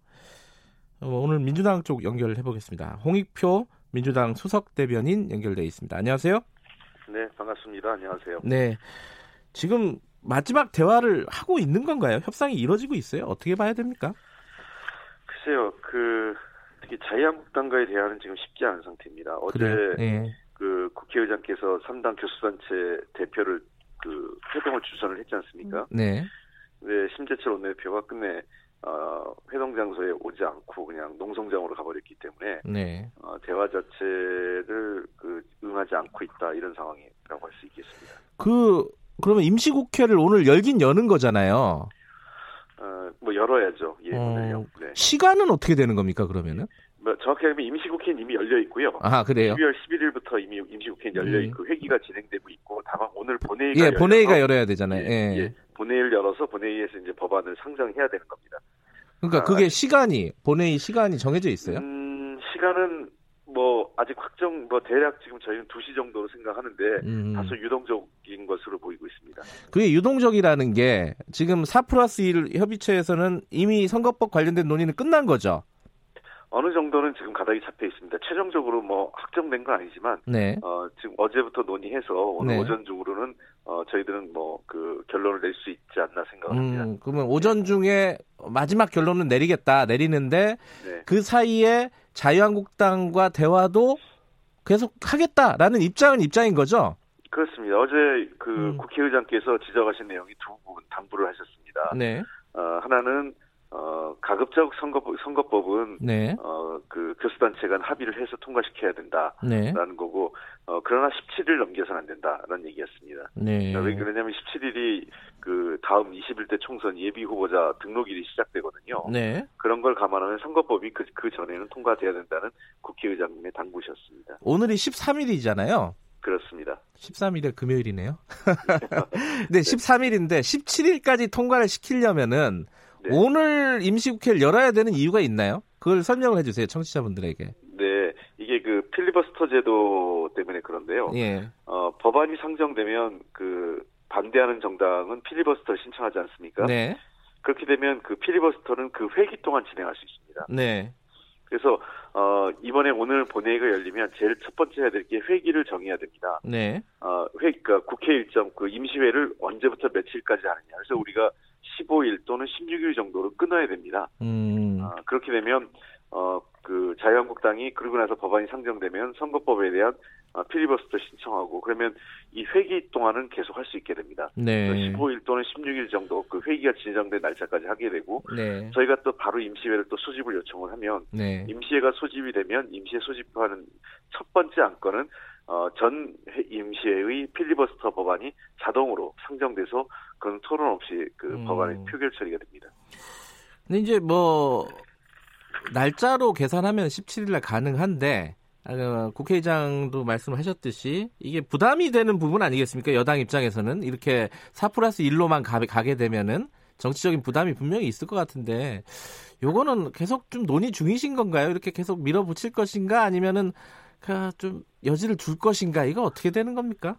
어, 오늘 민주당 쪽 연결해 보겠습니다. 홍익표 민주당 수석 대변인 연결돼 있습니다. 안녕하세요. 네, 반갑습니다. 안녕하세요. 네. 지금 마지막 대화를 하고 있는 건가요? 협상이 이루어지고 있어요? 어떻게 봐야 됩니까? 글쎄요, 그 특히 자유한국당과의 대화는 지금 쉽지 않은 상태입니다. 어제 네. 그 국회의장께서 3당 교수단체 대표를 그 회동을 주선을 했지 않습니까? 네. 네, 심재철 원내대표가 끝내 어, 회동 장소에 오지 않고 그냥 농성장으로 가버렸기 때문에 네. 어, 대화 자체를 그 응하지 않고 있다 이런 상황이라고 할 수 있겠습니다. 그 그러면 임시국회를 오늘 열긴 여는 거잖아요. 어, 뭐 열어야죠. 예, 어. 네. 시간은 어떻게 되는 겁니까 그러면은? 뭐 정확히 하면 임시국회는 이미 열려 있고요. 아 그래요? 12월 11일부터 이미 임시국회는 열려 음. 있고 회기가 진행되고 있고 다만 오늘 본회의가 예, 본회의가 열려서 열어야 되잖아요. 예, 예. 예, 본회의를 열어서 본회의에서 이제 법안을 상정해야 되는 겁니다. 그러니까 아, 그게 아직- 시간이 본회의 시간이 정해져 있어요? 음, 시간은 뭐 아직 확정 뭐 대략 지금 저희는 2시 정도로 생각하는데 음. 다소 유동적인 것으로 보이고 있습니다. 그게 유동적이라는 게 지금 4 플러스 1 협의체에서는 이미 선거법 관련된 논의는 끝난 거죠. 어느 정도는 지금 가닥이 잡혀 있습니다. 최종적으로 뭐 확정된 건 아니지만 네. 어, 지금 어제부터 논의해서 오늘 네. 오전 중으로는 어, 저희들은 뭐 그 결론을 낼 수 있지 않나 생각합니다. 음, 그러면 오전 중에 마지막 결론은 내리겠다 내리는데 네. 그 사이에 자유한국당과 대화도 계속 하겠다라는 입장은 입장인 거죠. 그렇습니다. 어제 그 음. 국회의장께서 지적하신 내용이 두 부분 당부를 하셨습니다. 네. 어, 하나는 어, 가급적 선거법, 선거법은 네. 어, 그 교수단체 간 합의를 해서 통과시켜야 된다라는 네. 거고 어, 그러나 17일 넘겨서는 안 된다라는 얘기였습니다. 네. 왜 그러냐면 17일이 그 다음 21대 총선 예비 후보자 등록일이 시작되거든요. 네. 그런 걸 감안하면 선거법이 그, 그 전에는 통과돼야 된다는 국회의장님의 당부셨습니다. 오늘이 13일이잖아요. 그렇습니다. 13일이 금요일이네요. 네, 13일인데 17일까지 통과를 시키려면은 네. 오늘 임시국회를 열어야 되는 이유가 있나요? 그걸 설명을 해주세요, 청취자분들에게. 네, 이게 그 필리버스터 제도 때문에 그런데요. 예, 어, 법안이 상정되면 그 반대하는 정당은 필리버스터를 신청하지 않습니까? 네, 그렇게 되면 그 필리버스터는 그 회기 동안 진행할 수 있습니다. 네, 그래서 어, 이번에 오늘 본회의가 열리면 제일 첫 번째 해야 될 게 회기를 정해야 됩니다. 네, 어, 회, 그러니까 국회 일정 그 임시회를 언제부터 며칠까지 하느냐. 그래서 우리가 15일 또는 16일 정도로 끊어야 됩니다. 음, 아, 그렇게 되면 어, 그 자유한국당이 그러고 나서 법안이 상정되면 선거법에 대한 어, 필리버스터 신청하고 그러면 이 회기 동안은 계속 할 수 있게 됩니다. 네, 15일 또는 16일 정도 그 회기가 진정된 날짜까지 하게 되고 네, 저희가 또 바로 임시회를 또 소집을 요청을 하면 네, 임시회가 소집이 되면 임시회 소집하는 첫 번째 안건은 어, 전 회- 임시회의 필리버스터 법안이 자동으로 상정돼서 그건 토론 없이 그 음. 법안이 표결 처리가 됩니다. 근데 이제 뭐 날짜로 계산하면 17일날 가능한데 어, 국회의장도 말씀하셨듯이 이게 부담이 되는 부분 아니겠습니까? 여당 입장에서는 이렇게 4 플러스 1로만 가, 가게 되면은 정치적인 부담이 분명히 있을 것 같은데 요거는 계속 좀 논의 중이신 건가요? 이렇게 계속 밀어붙일 것인가 아니면은 그좀 여지를 둘 것인가 이거 어떻게 되는 겁니까?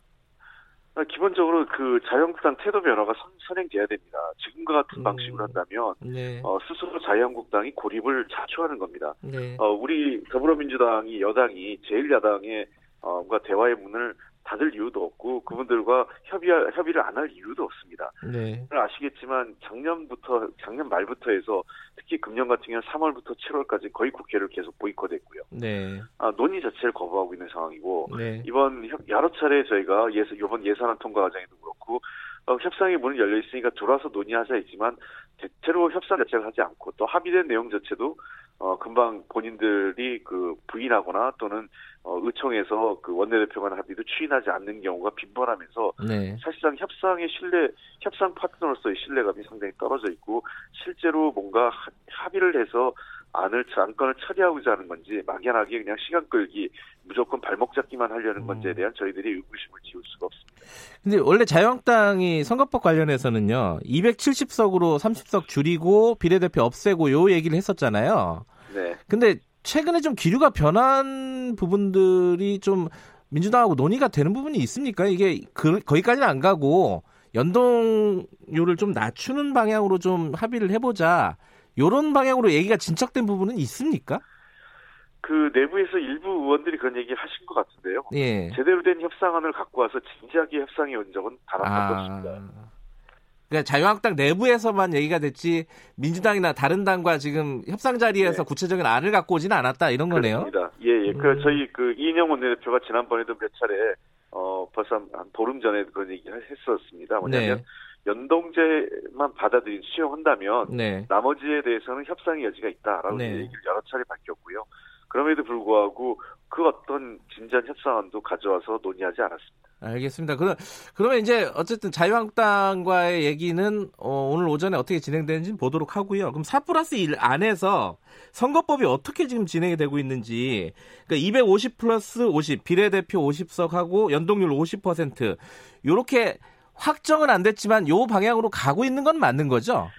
아, 기본적으로 그 자유한국당 태도 변화가 선, 선행돼야 됩니다. 지금과 같은 음. 방식으로 한다면 네, 어, 스스로 자유한국당이 고립을 자초하는 겁니다. 네, 어, 우리 더불어민주당이 여당이 제1야당의 어, 뭔가 대화의 문을 닫을 이유도 없고 그분들과 협의 협의를 안 할 이유도 없습니다. 네, 아시겠지만 작년부터 작년 말부터 해서 특히 금년 같은 경우는 3월부터 7월까지 거의 국회를 계속 보이콧했고요. 네, 아, 논의 자체를 거부하고 있는 상황이고 네, 이번 협- 여러 차례 저희가 예산 이번 예산안 통과 과정에도 그렇고 어, 협상의 문이 열려 있으니까 들어와서 논의하자 했지만 대체로 협상 자체를 하지 않고 또 합의된 내용 자체도 어, 금방 본인들이 그 부인하거나 또는 어, 의총에서 그 원내대표 간 합의도 추인하지 않는 경우가 빈번하면서 네. 사실상 협상의 신뢰, 협상 파트너로서의 신뢰감이 상당히 떨어져 있고 실제로 뭔가 하- 합의를 해서 안을 안건을 처리하고자 하는 건지 막연하게 그냥 시간 끌기 무조건 발목 잡기만 하려는 건지에 대한 저희들이 의구심을 지울 수가 없습니다. 근데 원래 자유한국당이 선거법 관련해서는요. 270석으로 30석 줄이고 비례대표 없애고 요 얘기를 했었잖아요. 네. 근데 최근에 좀 기류가 변한 부분들이 좀 민주당하고 논의가 되는 부분이 있습니까? 이게 그, 거기까지는 안 가고 연동률을 좀 낮추는 방향으로 좀 합의를 해보자. 요런 방향으로 얘기가 진척된 부분은 있습니까? 그 내부에서 일부 의원들이 그런 얘기 하신 것 같은데요. 예. 제대로 된 협상안을 갖고 와서 진지하게 협상해 온 적은 단한 번도 아. 없습니다. 그러니까 자유한국당 내부에서만 얘기가 됐지 민주당이나 다른 당과 지금 협상 자리에서 네. 구체적인 안을 갖고 오지는 않았다 이런 거네요. 그렇습니다. 예, 예. 음. 그 저희 그 이인영 원내대표가 지난번에도 몇 차례 어 벌써 한, 한 보름 전에 그런 얘기를 했었습니다. 뭐냐면 네. 연동제만 받아들인 수용한다면 네. 나머지에 대해서는 협상의 여지가 있다라고 네. 얘기를 여러 차례 밝혔고요. 그럼에도 불구하고 그 어떤 진지한 협상안도 가져와서 논의하지 않았습니다. 알겠습니다. 그럼 그러면 이제 어쨌든 자유한국당과의 얘기는 어, 오늘 오전에 어떻게 진행되는지 보도록 하고요. 그럼 4 플러스 1 안에서 선거법이 어떻게 지금 진행이 되고 있는지 그러니까 250 플러스 50 비례대표 50석하고 연동률 50% 요렇게 확정은 안 됐지만 요 방향으로 가고 있는 건 맞는 거죠?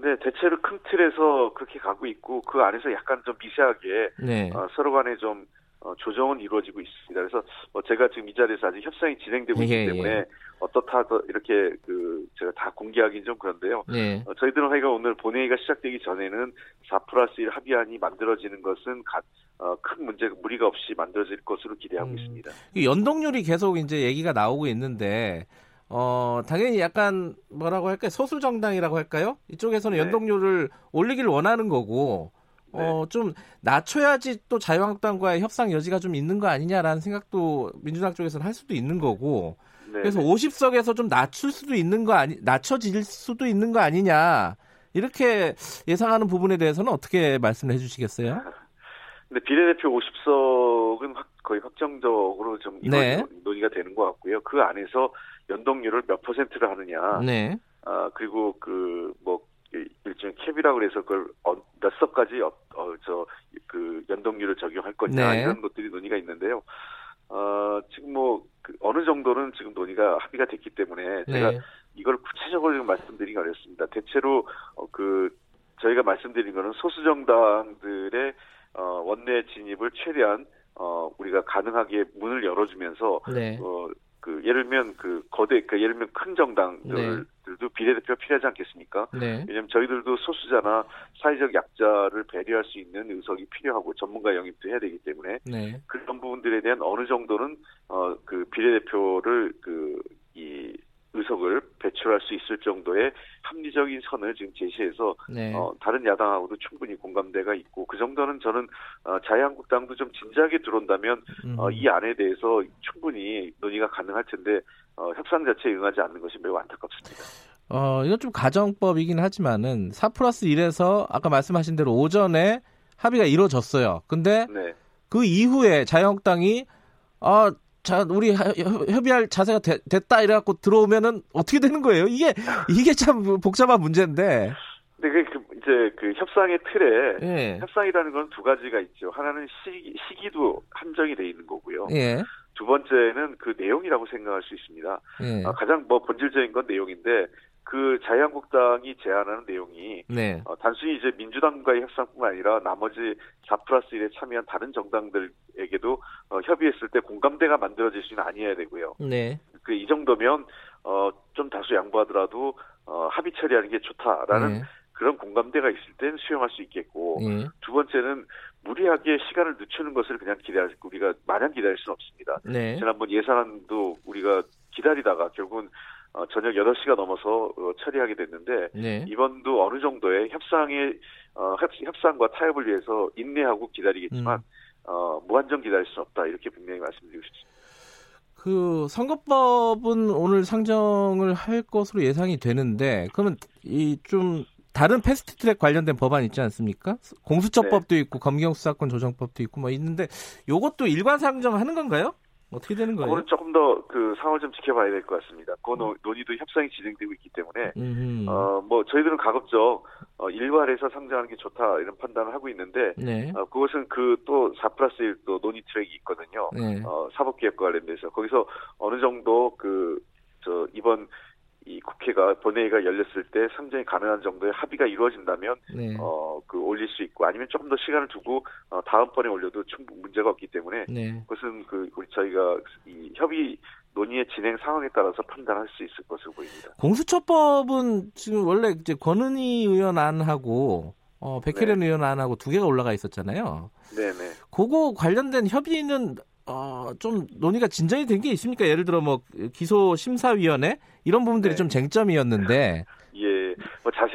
근데 대체로 큰 틀에서 그렇게 가고 있고 그 안에서 약간 좀 미세하게 네. 어, 서로 간에 좀 어, 조정은 이루어지고 있습니다. 그래서 뭐 제가 지금 이 자리에서 아직 협상이 진행되고 있기 예, 때문에 예. 어떻다 더 이렇게 그 제가 다 공개하기는 좀 그런데요. 네. 어, 저희들은 회의가 오늘 본회의가 시작되기 전에는 4 플러스 1 합의안이 만들어지는 것은 가- 어, 큰 문제 무리가 없이 만들어질 것으로 기대하고 음. 있습니다. 이 연동률이 계속 이제 얘기가 나오고 있는데 어 당연히 약간 뭐라고 할까요 소수 정당이라고 할까요 이쪽에서는 네. 연동률을 올리기를 원하는 거고 네. 어 좀 낮춰야지 또 자유한국당과의 협상 여지가 좀 있는 거 아니냐라는 생각도 민주당 쪽에서는 할 수도 있는 거고 네. 그래서 50석에서 좀 낮출 수도 있는 거 아니 낮춰질 수도 있는 거 아니냐 이렇게 예상하는 부분에 대해서는 어떻게 말씀을 해주시겠어요? 근데 비례대표 50석은 거의 확정적으로 좀 네. 논의가 되는 것 같고요. 그 안에서 연동률을 몇 퍼센트를 하느냐, 네, 아 그리고 그뭐 일종의 캡이라고 그래서 그걸 어, 몇 석까지 어, 저그 연동률을 적용할 거냐 네. 이런 것들이 논의가 있는데요. 어 지금 뭐 그 어느 정도는 지금 논의가 합의가 됐기 때문에 제가 네, 이걸 구체적으로 말씀드리기 어렵습니다. 대체로 어, 그 저희가 말씀드린 거는 소수 정당들의 어, 원내 진입을 최대한 어, 우리가 가능하게 문을 열어주면서 네, 어, 그 예를 들면 그 거대 그 예를 들면 큰 정당들도 비례대표가 필요하지 않겠습니까? 네, 왜냐하면 저희들도 소수자나 사회적 약자를 배려할 수 있는 의석이 필요하고 전문가 영입도 해야 되기 때문에 네, 그런 부분들에 대한 어느 정도는 어 그 비례대표를 그이 의석을 배출할 수 있을 정도의 합리적인 선을 지금 제시해서 네. 어 다른 야당하고도 충분히 공감대가 있고 그 정도는 저는 어 자유한국당도 좀 진지하게 들어온다면 음. 어 이 안에 대해서 충분히 논의가 가능할 텐데 어 협상 자체에 응하지 않는 것이 매우 안타깝습니다. 어, 이건 좀 가정법이긴 하지만은 4 플러스 1에서 아까 말씀하신 대로 오전에 합의가 이루어졌어요. 근데 네. 그 이후에 자유한국당이 아, 자, 우리 협- 협의할 자세가 되- 됐다 이래갖고 들어오면은 어떻게 되는 거예요? 이게, 이게 참 복잡한 문제인데. 근데 그, 그 이제 그 협상의 틀에 예. 협상이라는 건 두 가지가 있죠. 하나는 시기, 시기도 한정이 돼 있는 거고요. 예. 두 번째는 그 내용이라고 생각할 수 있습니다. 예. 아, 가장 뭐 본질적인 건 내용인데 그 자유한국당이 제안하는 내용이 네. 어, 단순히 이제 민주당과의 협상뿐만 아니라 나머지 4 플러스 1에 참여한 다른 정당들에게도 어, 협의했을 때 공감대가 만들어질 수는 아니어야 되고요. 네. 그 이 정도면 어, 좀 다수 양보하더라도 어, 합의 처리하는 게 좋다라는 네. 그런 공감대가 있을 땐 수용할 수 있겠고 예. 두 번째는 무리하게 시간을 늦추는 것을 그냥 기다릴 우리가 마냥 기다릴 수는 없습니다. 네. 지난번 예산안도 우리가 기다리다가 결국은 어, 저녁 8시가 넘어서 어, 처리하게 됐는데 네. 이번도 어느 정도의 협상의 어, 협, 협상과 타협을 위해서 인내하고 기다리겠지만 음. 어, 무한정 기다릴 수 없다 이렇게 분명히 말씀드리고 싶습니다. 그 선거법은 오늘 상정을 할 것으로 예상이 되는데 그러면 이 좀 다른 패스트트랙 관련된 법안 있지 않습니까? 공수처법도 네. 있고 검경수사권 조정법도 있고 뭐 있는데 요것도 일관 상정하는 건가요? 어떻게 되는 거예요? 그거는 조금 더 그 상황을 좀 지켜봐야 될 것 같습니다. 그 논- 논의도 협상이 진행되고 있기 때문에 음. 어, 뭐 저희들은 가급적 어, 일괄해서 상장하는 게 좋다 이런 판단을 하고 있는데 네. 어, 그것은 그 또 4 플러스 1 또 논의 트랙이 있거든요. 네. 어, 사법개혁과 관련돼서 거기서 어느 정도 그 저 이번 이 국회가 본회의가 열렸을 때 상정이 가능한 정도의 합의가 이루어진다면 네. 어그 올릴 수 있고 아니면 조금 더 시간을 두고 어, 다음번에 올려도 충분 문제가 없기 때문에 네. 그것은 그 우리 저희가 이 협의 논의의 진행 상황에 따라서 판단할 수 있을 것으로 보입니다. 공수처법은 지금 원래 이제 권은희 의원 안하고 어, 백혜련 의원 안하고 두 개가 올라가 있었잖아요. 네네. 그거 관련된 협의는 어, 좀 논의가 진전이 된 게 있습니까? 예를 들어 뭐 기소 심사위원회 이런 부분들이 네. 좀 쟁점이었는데.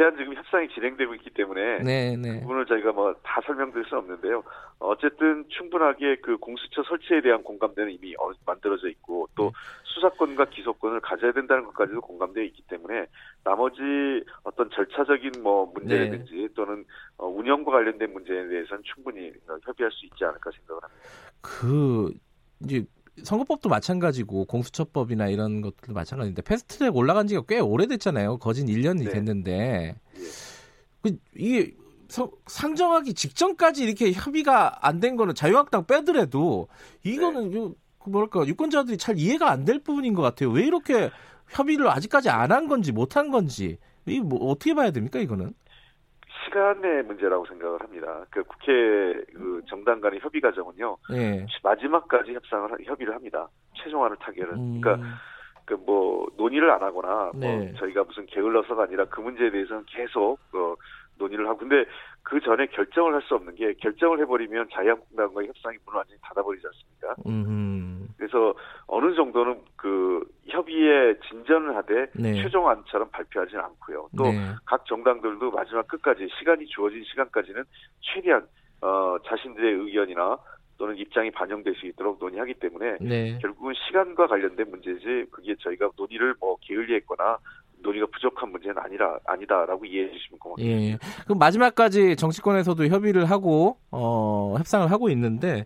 자세한 지금 협상이 진행되고 있기 때문에 네, 네. 부분을 저희가 뭐 다 설명드릴 수는 없는데요. 어쨌든 충분하게 그 공수처 설치에 대한 공감대는 이미 어- 만들어져 있고 또 네. 수사권과 기소권을 가져야 된다는 것까지도 공감되어 있기 때문에 나머지 어떤 절차적인 뭐 문제라든지 네. 또는 어, 운영과 관련된 문제에 대해서는 충분히 어, 협의할 수 있지 않을까 생각을 합니다. 그 이제 선거법도 마찬가지고 공수처법이나 이런 것들도 마찬가지인데 패스트트랙 올라간 지가 꽤 오래됐잖아요. 거진 1년이 네. 됐는데 예. 그 이게 서- 상정하기 직전까지 이렇게 협의가 안 된 거는 자유한국당 빼더라도 이거는 요- 그 뭐랄까 유권자들이 잘 이해가 안 될 부분인 것 같아요. 왜 이렇게 협의를 아직까지 안 한 건지 못 한 건지 이 뭐 어떻게 봐야 됩니까 이거는? 시간의 문제라고 생각을 합니다. 그 국회 그 정당 간의 협의 과정은요 예. 마지막까지 협상을 하- 협의를 합니다. 최종안을 타결은. 음, 그러니까 그 뭐 논의를 안 하거나 네. 뭐 저희가 무슨 게을러서가 아니라 그 문제에 대해서는 계속 어, 논의를 하고 근데 그 전에 결정을 할 수 없는 게 결정을 해버리면 자유한국당과의 협상이 문을 완전히 닫아버리지 않습니까? 음, 그래서 어느 정도는 그 협의에 진전을 하되 네. 최종안처럼 발표하지는 않고요. 또각 네. 정당들도 마지막 끝까지 시간이 주어진 시간까지는 최대한 어, 자신들의 의견이나 또는 입장이 반영될 수 있도록 논의하기 때문에 네. 결국은 시간과 관련된 문제지 그게 저희가 논의를 뭐 게을리했거나 논의가 부족한 문제는 아니라 아니다라고 이해해 주시면 고맙겠습니다. 예. 그럼 마지막까지 정치권에서도 협의를 하고 어, 협상을 하고 있는데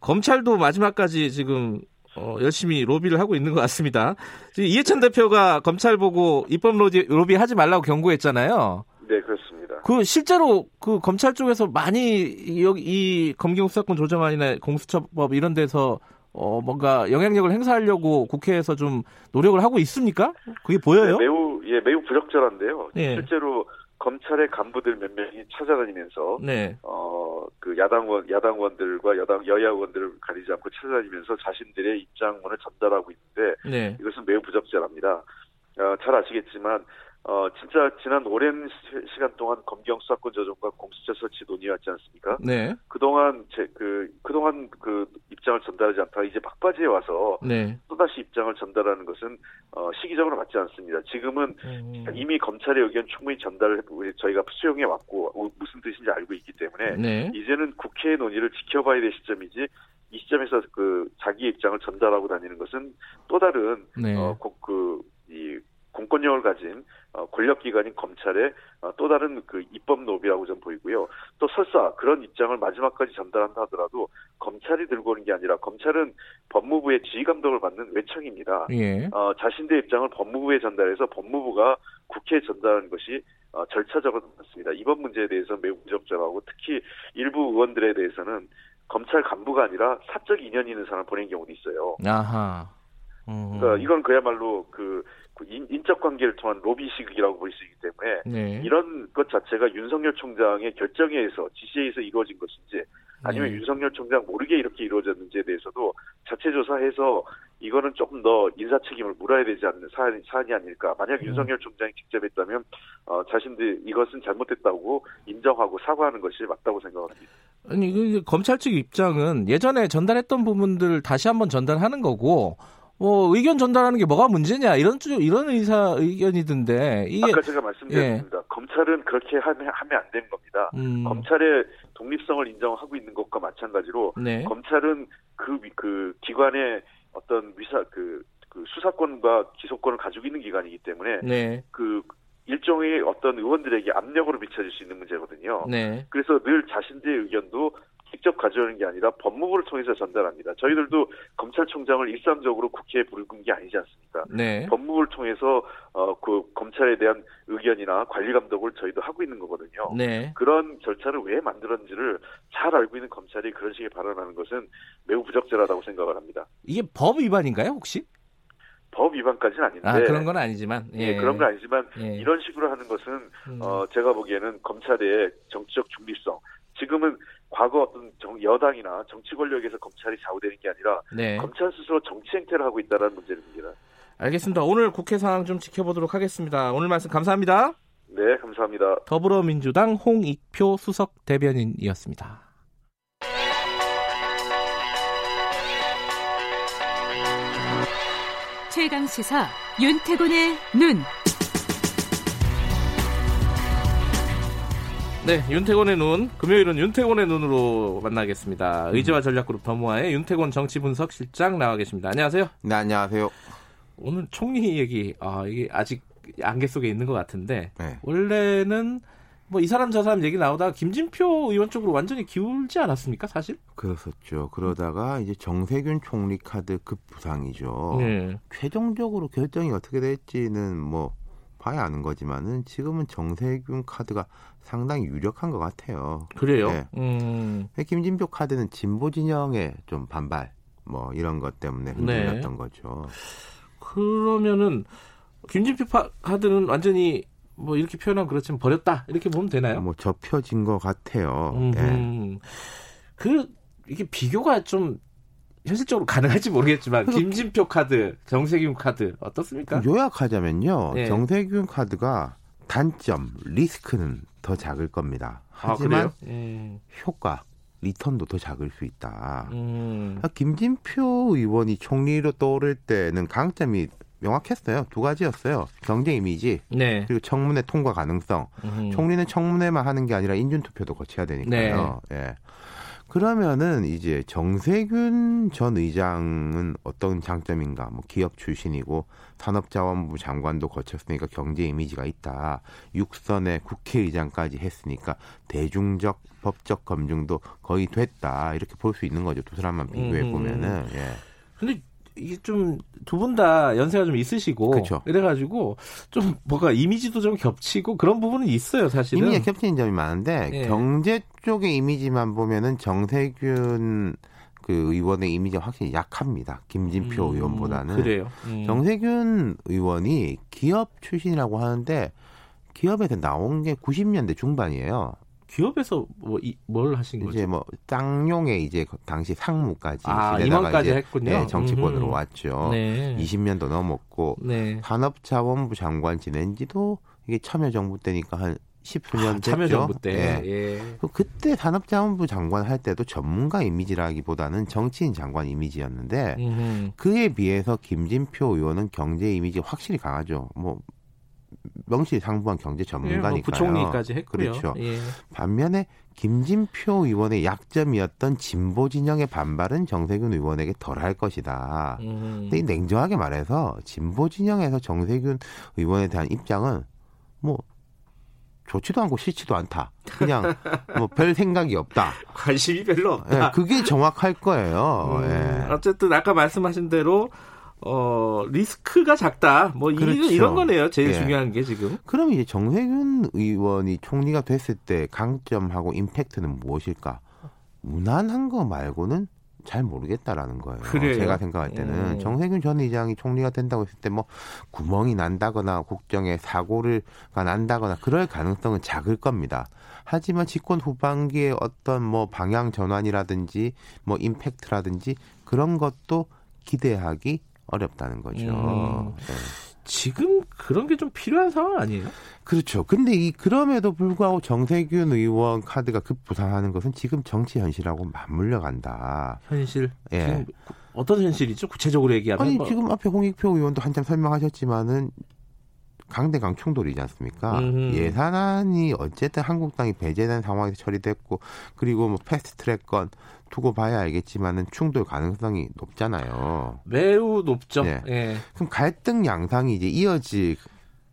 검찰도 마지막까지 지금 어, 열심히 로비를 하고 있는 것 같습니다. 지금 이해찬 대표가 검찰 보고 입법 로비, 로비 하지 말라고 경고했잖아요. 네, 그렇습니다. 그 실제로 그 검찰 쪽에서 많이 여기 이 검경 수사권 조정안이나 공수처법 이런 데서 어 뭔가 영향력을 행사하려고 국회에서 좀 노력을 하고 있습니까? 그게 보여요? 네, 매우 예 매우 부적절한데요. 예. 실제로 검찰의 간부들 몇 명이 찾아다니면서 네. 어그 야당원 야당원들과 여당 여야원들을 가리지 않고 찾아다니면서 자신들의 입장문을 전달하고 있는데 네. 이것은 매우 부적절합니다. 어, 잘 아시겠지만 어 진짜 지난 오랜 시, 간 동안 검경 수사권 조정과 공수처 설치 논의했지 않습니까? 네. 그동안 제 그 그동안 그 입장을 전달하지 않다가 이제 막바지에 와서 네. 또다시 입장을 전달하는 것은 어 시기적으로 맞지 않습니다. 지금은 음. 이미 검찰의 의견 충분히 전달을 해- 저희가 수용해 왔고 어, 무슨 뜻인지 알고 있기 때문에 네. 이제는 국회의 논의를 지켜봐야 될 시점이지 이 시점에서 그 자기 입장을 전달하고 다니는 것은 또 다른 네. 어, 어그이 공권력을 가진 어, 권력기관인 검찰의 어, 또 다른 그 입법 노비라고 좀 보이고요. 또 설사 그런 입장을 마지막까지 전달한다 하더라도 검찰이 들고 오는 게 아니라 검찰은 법무부의 지휘 감독을 받는 외청입니다. 예. 어, 자신들의 입장을 법무부에 전달해서 법무부가 국회에 전달하는 것이 어, 절차적으로 맞습니다. 이번 문제에 대해서 매우 부적절하고 특히 일부 의원들에 대해서는 검찰 간부가 아니라 사적 인연이 있는 사람을 보낸 경우도 있어요. 아하. 음. 그러니까 이건 그야말로 그, 그 인, 인적 관계를 통한 로비식이라고 볼 수 있기 때문에 네. 이런 것 자체가 윤석열 총장의 결정에 의해서 지시에 의해서 이루어진 것인지 아니면 네. 윤석열 총장 모르게 이렇게 이루어졌는지에 대해서도 자체 조사해서 이거는 조금 더 인사 책임을 물어야 되지 않는 사안, 사안이 아닐까. 만약 음. 윤석열 총장이 직접 했다면 어, 자신들 이것은 잘못됐다고 인정하고 사과하는 것이 맞다고 생각합니다. 아니 그 검찰 측 입장은 예전에 전달했던 부분들 다시 한번 전달하는 거고 뭐 의견 전달하는 게 뭐가 문제냐 이런 쪽 이런 의사 의견이던데 이게 아까 제가 말씀드렸습니다. 검찰은 그렇게 하면, 하면 안 되는 겁니다. 음, 검찰의 독립성을 인정하고 있는 것과 마찬가지로 네. 검찰은 그, 위- 그 기관의 어떤 위사 그, 그 수사권과 기소권을 가지고 있는 기관이기 때문에 네. 그 일종의 어떤 의원들에게 압력으로 비춰질 수 있는 문제거든요. 네. 그래서 늘 자신들의 의견도 직접 가져오는 게 아니라 법무부를 통해서 전달합니다. 저희들도 검찰총장을 일상적으로 국회에 부르는 게 아니지 않습니까? 네. 법무부를 통해서 어, 그 검찰에 대한 의견이나 관리 감독을 저희도 하고 있는 거거든요. 네. 그런 절차를 왜 만들었는지를 잘 알고 있는 검찰이 그런 식의 발언하는 것은 매우 부적절하다고 생각을 합니다. 이게 법 위반인가요, 혹시? 법 위반까지는 아닌데 아, 그런 건 아니지만. 예, 그런 건 아니지만 예. 이런 식으로 하는 것은 음. 어, 제가 보기에는 검찰의 정치적 중립성 지금은 과거 어떤 정- 여당이나 정치 권력에서 검찰이 좌우되는 게 아니라 네. 검찰 스스로 정치 행태를 하고 있다는 문제입니다. 알겠습니다. 오늘 국회 상황 좀 지켜보도록 하겠습니다. 오늘 말씀 감사합니다. 네, 감사합니다. 더불어민주당 홍익표 수석 대변인이었습니다. 최강 시사 윤태곤의 눈. 네, 윤태곤의 눈. 금요일은 윤태곤의 눈으로 만나겠습니다. 의지와 전략그룹 더모아의 윤태곤 정치분석 실장 나와 계십니다. 안녕하세요. 네, 안녕하세요. 오늘 총리 얘기, 아, 이게 아직 안개 속에 있는 것 같은데, 네. 원래는 뭐 이 사람 저 사람 얘기 나오다가 김진표 의원 쪽으로 완전히 기울지 않았습니까, 사실? 그렇었죠. 그러다가 이제 정세균 총리 카드 급부상이죠. 네. 최종적으로 결정이 어떻게 될지는 뭐 봐야 아는 거지만은 지금은 정세균 카드가 상당히 유력한 것 같아요. 그래요? 네. 음, 김진표 카드는 진보 진영의 좀 반발 뭐 이런 것 때문에 흔들렸던 거죠. 그러면은, 김진표 파- 카드는 완전히 뭐 이렇게 표현하면 그렇지만 버렸다. 이렇게 보면 되나요? 뭐 접혀진 것 같아요. 예. 음흠. 그 이게 비교가 좀 현실적으로 가능할지 모르겠지만 김진표 카드, 정세균 카드 어떻습니까? 요약하자면요. 네. 정세균 카드가 단점, 리스크는 더 작을 겁니다. 아, 하지만 그래요? 음, 효과, 리턴도 더 작을 수 있다. 음, 아, 김진표 의원이 총리로 떠오를 때는 강점이 명확했어요. 두 가지였어요. 경제 이미지 네. 그리고 청문회 통과 가능성. 음, 총리는 청문회만 하는 게 아니라 인준 투표도 거쳐야 되니까요. 네. 예. 그러면은 이제 정세균 전 의장은 어떤 장점인가? 뭐 기업 출신이고 산업자원부 장관도 거쳤으니까 경제 이미지가 있다. 육선의 국회의장까지 했으니까 대중적 법적 검증도 거의 됐다. 이렇게 볼 수 있는 거죠. 두 사람만 비교해 음. 보면은. 예. 근데 이게 좀 두 분 다 연세가 좀 있으시고 그쵸. 이래가지고 좀 뭐가 이미지도 좀 겹치고 그런 부분은 있어요 사실은. 이미지가 겹치는 점이 많은데 예. 경제 쪽의 이미지만 보면은 정세균 그 의원의 이미지가 확실히 약합니다. 김진표 음, 의원보다는 그래요. 음. 정세균 의원이 기업 출신이라고 하는데 기업에서 나온 게 90년대 중반이에요. 기업에서 뭐 뭘 하신 거죠? 이제 뭐 쌍용의 이제 그 당시 상무까지 아, 임원까지 이제 했군요. 네, 정치권으로 음흠. 왔죠. 네. 20년도 넘었고 네. 산업자원부 장관 지낸 지도 이게 참여정부 때니까 한 10수년 아. 참여정부 때. 예. 예. 그 그때 산업자원부 장관 할 때도 전문가 이미지라기보다는 정치인 장관 이미지였는데 음흠. 그에 비해서 김진표 의원은 경제 이미지 확실히 강하죠. 뭐 명실상부한 경제 예, 전문가니까요. 뭐 부총리까지 했고요. 그렇죠. 예. 반면에 김진표 의원의 약점이었던 진보 진영의 반발은 정세균 의원에게 덜할 것이다. 음. 근데 이 냉정하게 말해서 진보 진영에서 정세균 의원에 대한 입장은 뭐 좋지도 않고 싫지도 않다. 그냥 뭐 별 생각이 없다. 관심이 별로 예, 없다. 그게 정확할 거예요. 음, 예. 어쨌든 아까 말씀하신 대로 어 리스크가 작다. 뭐 이- 그렇죠. 이런 거네요. 제일 예. 중요한 게 지금. 그럼 이제 정세균 의원이 총리가 됐을 때 강점하고 임팩트는 무엇일까? 무난한 거 말고는 잘 모르겠다라는 거예요. 그래요? 제가 생각할 때는 음. 정세균 전 의장이 총리가 된다고 했을 때 뭐 구멍이 난다거나 국정에 사고를가 난다거나 그럴 가능성은 작을 겁니다. 하지만 집권 후반기에 어떤 뭐 방향 전환이라든지 뭐 임팩트라든지 그런 것도 기대하기 어렵다는 거죠. 음. 네. 지금 그런 게 좀 필요한 상황 아니에요? 그렇죠. 근데 이 그럼에도 불구하고 정세균 의원 카드가 급부상하는 것은 지금 정치 현실하고 맞물려 간다. 현실. 예. 지금 어떤 현실이죠? 구체적으로 얘기하면 아니 뭐- 지금 앞에 홍익표 의원도 한참 설명하셨지만은 강대강 충돌이지 않습니까? 음흠. 예산안이 어쨌든 한국당이 배제된 상황에서 처리됐고 그리고 뭐 패스트트랙건 두고 봐야 알겠지만은 충돌 가능성이 높잖아요. 매우 높죠. 네. 예. 그럼 갈등 양상이 이제 이어질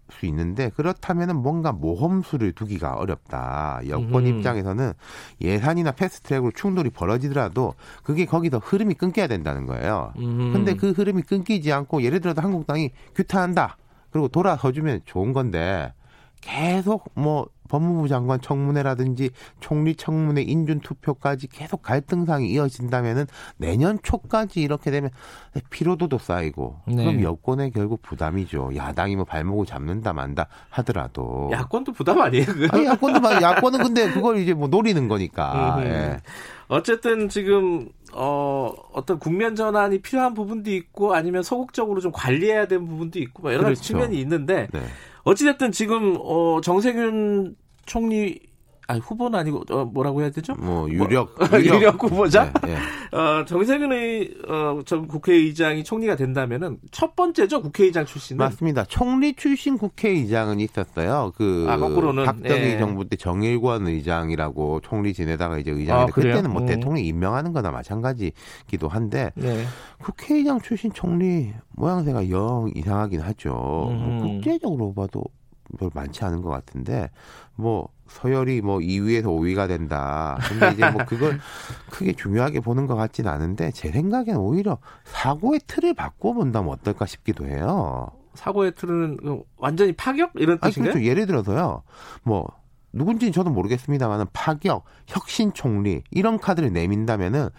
수 있는데 그렇다면은 뭔가 모험수를 두기가 어렵다. 여권 음. 입장에서는 예산이나 패스트트랙으로 충돌이 벌어지더라도 그게 거기서 흐름이 끊겨야 된다는 거예요. 음. 근데 그 흐름이 끊기지 않고 예를 들어서 한국당이 규탄한다. 그리고 돌아서주면 좋은 건데 계속 뭐 법무부 장관 청문회라든지 총리 청문회 인준 투표까지 계속 갈등상이 이어진다면은 내년 초까지 이렇게 되면 피로도도 쌓이고 네. 그럼 여권에 결국 부담이죠. 야당이 뭐 발목을 잡는다 만다 하더라도 야권도 부담 아니에요? 아니 야권도 막 야권은 근데 그걸 이제 뭐 노리는 거니까. 음. 예. 어쨌든 지금 어 어떤 국면 전환이 필요한 부분도 있고 아니면 소극적으로 좀 관리해야 되는 부분도 있고 뭐 여러 가지 그렇죠. 측면이 있는데 네. 어찌됐든 지금 어 정세균 총리 아니 후보는 아니고 어, 뭐라고 해야 되죠? 뭐 유력 유력 후보자? 네, 네. 어, 정세균 의, 어, 전 국회의장이 총리가 된다면은 첫 번째죠 국회의장 출신은 맞습니다. 총리 출신 국회의장은 있었어요. 그 아, 거꾸로는, 박정희 예. 정부 때 정일권 의장이라고 총리 지내다가 이제 의장인데 아? 그때는 뭐 음. 대통령 임명하는 거나 마찬가지기도 한데 네. 국회의장 출신 총리 모양새가 영 이상하긴 하죠. 뭐 음. 국제적으로 봐도 별 많지 않은 것 같은데 뭐 서열이 뭐 2위에서 5위가 된다. 근데 이제 뭐 그걸 크게 중요하게 보는 것 같진 않은데 제 생각엔 오히려 사고의 틀을 바꿔 본다면 어떨까 싶기도 해요. 사고의 틀은 완전히 파격 이런 뜻인가요? 그렇죠. 예를 들어서요. 뭐 누군지는 저도 모르겠습니다만은 파격, 혁신 총리 이런 카드를 내민다면은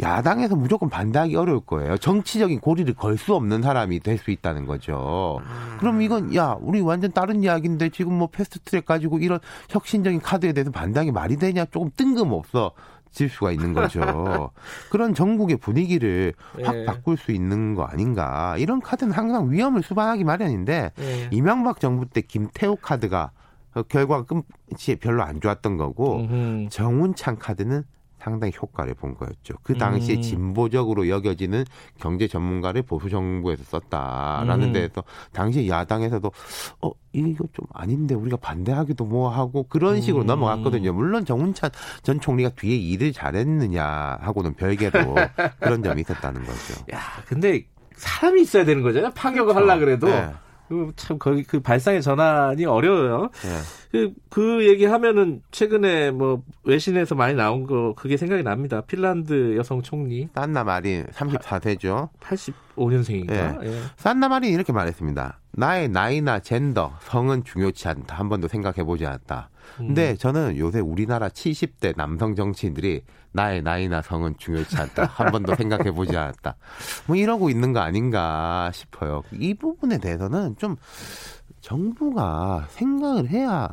야당에서 무조건 반대하기 어려울 거예요. 정치적인 고리를 걸 수 없는 사람이 될 수 있다는 거죠. 그럼 이건 야 우리 완전 다른 이야기인데 지금 뭐 패스트트랙 가지고 이런 혁신적인 카드에 대해서 반대하기 말이 되냐 조금 뜬금없어. 질 수가 있는 거죠. 그런 전국의 분위기를 확 예. 바꿀 수 있는 거 아닌가. 이런 카드는 항상 위험을 수반하기 마련인데 네. 이명박 정부 때 김태호 카드가 어, 결과가 끝이 별로 안 좋았던 거고 음흠. 정운찬 카드는 상당히 효과를 본 거였죠. 그 당시에 음. 진보적으로 여겨지는 경제 전문가를 보수 정부에서 썼다라는 음. 데에서 당시 야당에서도 어 이거 좀 아닌데 우리가 반대하기도 뭐 하고 그런 식으로 음. 넘어갔거든요. 물론 정운찬 전 총리가 뒤에 일을 잘했느냐 하고는 별개로 그런 점이 있었다는 거죠. 야, 근데 사람이 있어야 되는 거잖아요. 파격을 하려 그래도 네. 그참 거기 그 발상의 전환이 어려워요. 네. 그, 그 얘기 하면은 최근에 뭐 외신에서 많이 나온 거 그게 생각이 납니다. 핀란드 여성 총리 산나 마린 34세죠. 85년생인가? 예. 산나 마린이 이렇게 말했습니다. 나의 나이나 젠더, 성은 중요치 않다. 한 번도 생각해 보지 않았다. 근데 음. 저는 요새 우리나라 70대 남성 정치인들이 나의 나이나 성은 중요치 않다. 한 번도 생각해 보지 않았다. 뭐 이러고 있는 거 아닌가 싶어요. 이 부분에 대해서는 좀 정부가 생각을 해야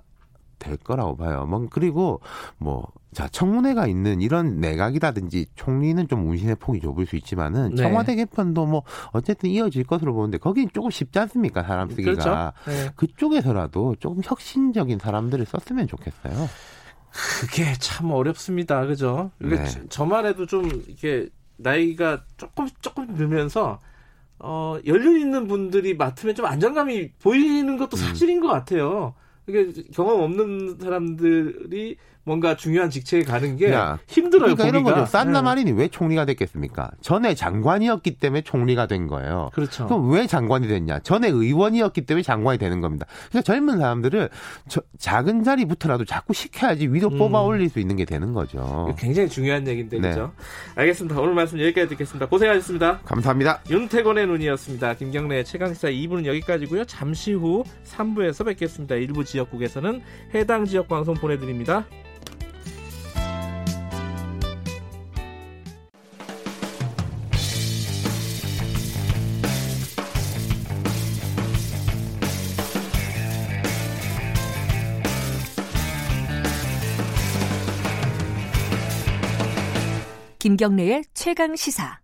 될 거라고 봐요. 뭐 그리고 뭐 자 청문회가 있는 이런 내각이라든지 총리는 좀 운신의 폭이 좁을 수 있지만은 네. 청와대 개편도 뭐 어쨌든 이어질 것으로 보는데 거긴 조금 쉽지 않습니까 사람 쓰기가 그렇죠. 네. 그쪽에서라도 조금 혁신적인 사람들을 썼으면 좋겠어요. 그게 참 어렵습니다. 그죠? 이게 네. 저- 저만 해도 좀 이렇게 나이가 조금 조금 들면서 어, 연륜 있는 분들이 맡으면 좀 안정감이 보이는 것도 음. 사실인 것 같아요. 이게 경험 없는 사람들이 뭔가 중요한 직책에 가는 게 야, 힘들어요. 그러니까 이런. 거죠. 산나 네. 마린이 왜 총리가 됐겠습니까? 전에 장관이었기 때문에 총리가 된 거예요. 그렇죠. 그럼 왜 장관이 됐냐? 전에 의원이었기 때문에 장관이 되는 겁니다. 그러니까 젊은 사람들을 저- 작은 자리부터라도 자꾸 시켜야지 위로 음. 뽑아 올릴 수 있는 게 되는 거죠. 굉장히 중요한 얘기인데 네. 그죠? 알겠습니다. 오늘 말씀 여기까지 듣겠습니다. 고생하셨습니다. 감사합니다. 윤태권의 눈이었습니다. 김경래 최강시사 2부는 여기까지고요. 잠시 후 3부에서 뵙겠습니다. 일부 지역국에서는 해당 지역 방송 보내드립니다. 김경래의 최강 시사.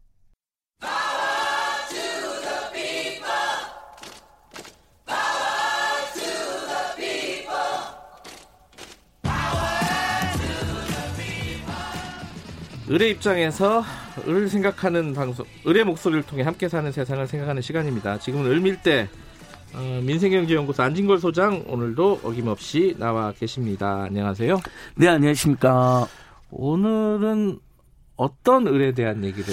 을의 입장에서 을 생각하는 방송, 을의 목소리를 통해 함께 사는 세상을 생각하는 시간입니다. 지금은 을밀대 어, 민생경제연구소 안진걸 소장 오늘도 어김없이 나와 계십니다. 안녕하세요. 네, 안녕하십니까. 오늘은 어떤 을에 대한 얘기를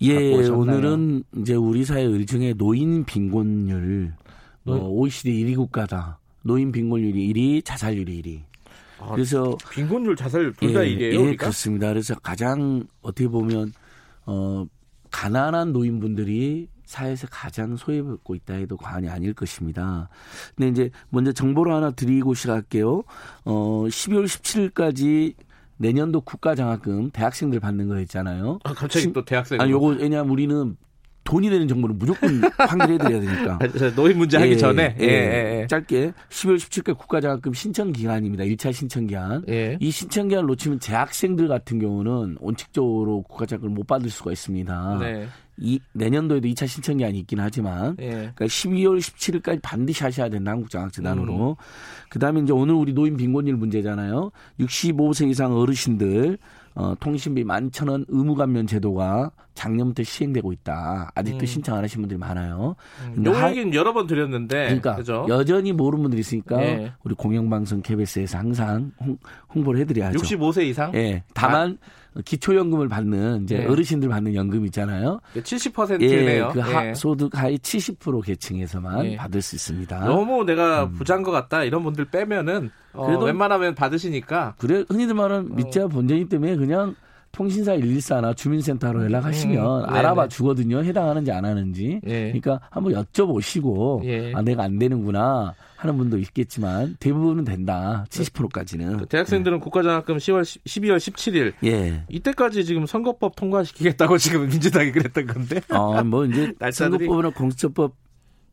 예, 오셨나요? 오늘은 이제 우리 사회 의 중에 노인 빈곤율 어, 노인- OECD 1위 국가다. 노인 빈곤율이 1위, 자살률이 1위. 아, 그래서 빈곤율 자살 둘다 예, 이게요. 예, 그러니까? 그렇습니다. 그래서 가장 어떻게 보면 어 가난한 노인분들이 사회에서 가장 소외받고 있다 해도 과언이 아닐 것입니다. 근데 이제 먼저 정보를 하나 드리고 시작할게요. 어 12월 17일까지 내년도 국가장학금 대학생들 받는 거 있잖아요. 아, 갑자기 또 대학생. 아니 요거 왜냐면 우리는 돈이 되는 정보를 무조건 환결해드려야 되니까. 노인 문제 하기 예, 전에. 예, 예, 예, 예. 짧게 12월 17일 국가장학금 신청 기간입니다. 1차 신청 기간. 예. 이 신청 기간을 놓치면 재학생들 같은 경우는 원칙적으로 국가장학금을 못 받을 수가 있습니다. 네. 이 내년도에도 2차 신청 기한이 있긴 하지만 예. 그러니까 12월 17일까지 반드시 하셔야 된다 한국장학재단으로. 음. 그다음에 이제 오늘 우리 노인 빈곤율 문제잖아요. 65세 이상 어르신들 어, 통신비 11,000원 의무 감면 제도가 작년부터 시행되고 있다. 아직도 음. 신청 안 하신 분들이 많아요. 근데 요 하- 얘기는 여러 번 드렸는데. 그러니까 그죠? 여전히 모르는 분들이 있으니까 예. 우리 공영방송 KBS에서 항상 홍, 홍보를 해드려야죠. 65세 이상? 예. 다만 기초연금을 받는 이제 예. 어르신들 받는 연금 있잖아요. 70%네요. 예, 그 하, 소득 하위 70% 계층에서만 예. 받을 수 있습니다. 너무 내가 부자인 것 같다 이런 분들 빼면은 어, 그래도- 웬만하면 받으시니까 그래 흔히들 말하는 어. 밑자 본전이 때문에 그냥 통신사 114나 주민센터로 연락하시면 음, 알아봐 네네. 주거든요. 해당하는지 안 하는지. 예. 그러니까 한번 여쭤보시고 예. 아 내가 안 되는구나 하는 분도 있겠지만 대부분은 된다. 70%까지는. 그 대학생들은 국가장학금 10월 12월 17일 예. 이때까지 지금 선거법 통과시키겠다고 지금 민주당이 그랬던 건데. 어, 뭐 이제 선거법이나 공수처법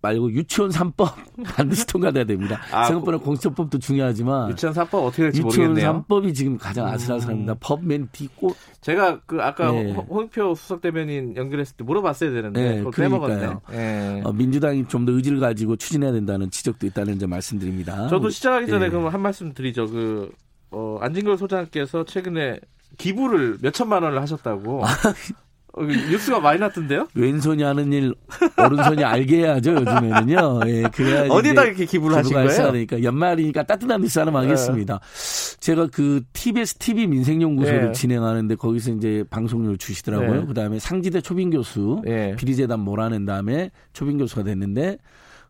말고 유치원 3법 반드시 통과돼야 됩니다. 아, 선거법이나 공수처법도 중요하지만 유치원 사법 어떻게 될지 유치원 모르겠네요. 3법이 지금 가장 아슬아슬합니다. 법맨 뒤고 제가 그 아까 예. 홍- 홍익표 수석 대변인 연결했을 때 물어봤어야 되는데 네. 그러니까요. 예. 어, 민주당이 좀 더 의지를 가지고 추진해야 된다는 지적도 있다는 점 말씀드립니다. 저도 시작하기 전에 예. 그럼 한 말씀 드리죠. 그 어, 안진걸 소장께서 최근에 기부를 몇 천만 원을 하셨다고. 어, 뉴스가 많이 났던데요? 왼손이 하는 일 오른손이 알게 해야죠 요즘에는요. 예, 그래야 어디다 이렇게 기부를 하신 거예요? 되니까 연말이니까 따뜻한 뉴스 하나 하겠습니다. 제가 그 TBS TV 민생연구소를 예. 진행하는데 거기서 이제 방송료를 주시더라고요. 네. 그다음에 상지대 초빙 교수 예. 비리재단 몰아낸 다음에 초빙 교수가 됐는데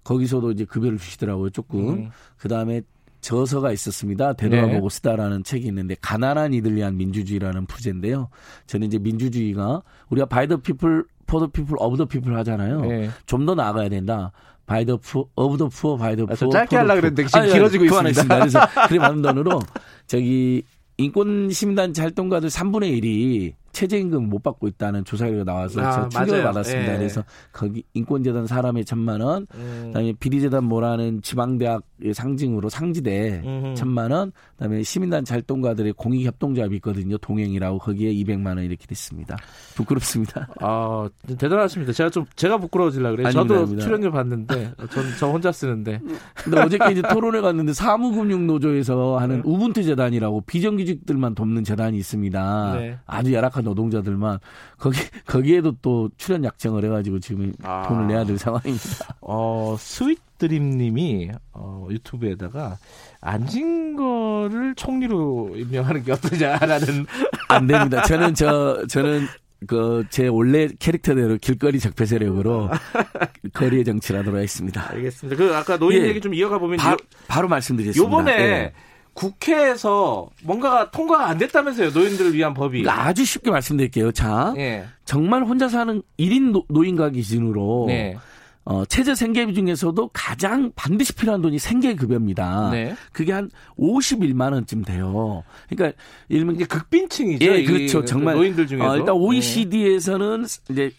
거기서도 이제 급여를 주시더라고요. 조금. 음. 그다음에 저서가 있었습니다. 네. 되돌아보고 쓰다라는 책이 있는데 가난한 이들 위한 민주주의라는 부제인데요. 저는 이제 민주주의가 우리가 by the people for the people of the people 하잖아요. 예. 좀더 나아가야 된다. by the poor, of the poor, by the 아, poor. 저 짧게 하려고 그랬는데 지금 길어지고 있습니다. 그래서 그래 맞는 돈으로 저기 인권 시민단체 활동가들 3분의 1이 최저임금 못 받고 있다는 조사 결과 나와서 아, 제가 충격을 맞아요. 받았습니다. 예. 그래서 거기 인권재단 사람에 천만 원, 음. 그다음에 비리재단 모라는 지방대학의 상징으로 상지대 음흠. 천만 원, 그다음에 시민단체 활동가들의 공익협동조합이 있거든요. 동행이라고 거기에 200만 원 이렇게 됐습니다. 부끄럽습니다. 아, 대단하십니다. 제가 좀 제가 부끄러워질라 그래요. 아닙니다, 저도 아닙니다. 출연료 받는데 전 저 혼자 쓰는데. 근데 어저께 이제 토론회 갔는데 사무금융 노조에서 하는 네. 우분투 재단이라고 비정규직들만 돕는 재단이 있습니다. 네. 아주 열악한 노동자들만 거기 거기에도 또 출연 약정을 해가지고 지금 아. 돈을 내야 될 상황입니다. 어, 스윗드림님이 어, 유튜브에다가 안진걸을 총리로 임명하는 게 어떠냐라는 안 됩니다. 저는 저 저는 그제 원래 캐릭터대로 길거리 적폐 세력으로 거리의 정치를 하도록 하겠습니다. 알겠습니다. 그 아까 노인 예. 얘기 좀 이어가 보면 바, 바로 말씀드리겠습니다. 요번에 예. 국회에서 뭔가가 통과가 안 됐다면서요. 노인들을 위한 법이. 그러니까 아주 쉽게 말씀드릴게요. 자, 예. 정말 혼자 사는 1인 노, 노인가구 기준으로 네. 어, 최저 생계비 중에서도 가장 반드시 필요한 돈이 생계급여입니다. 네. 그게 한 51만 원쯤 돼요. 그러니까 일명 이게 극빈층이죠. 예, 이 그렇죠. 정말 노인들 중에서. 어, 일단 OECD에서는 이제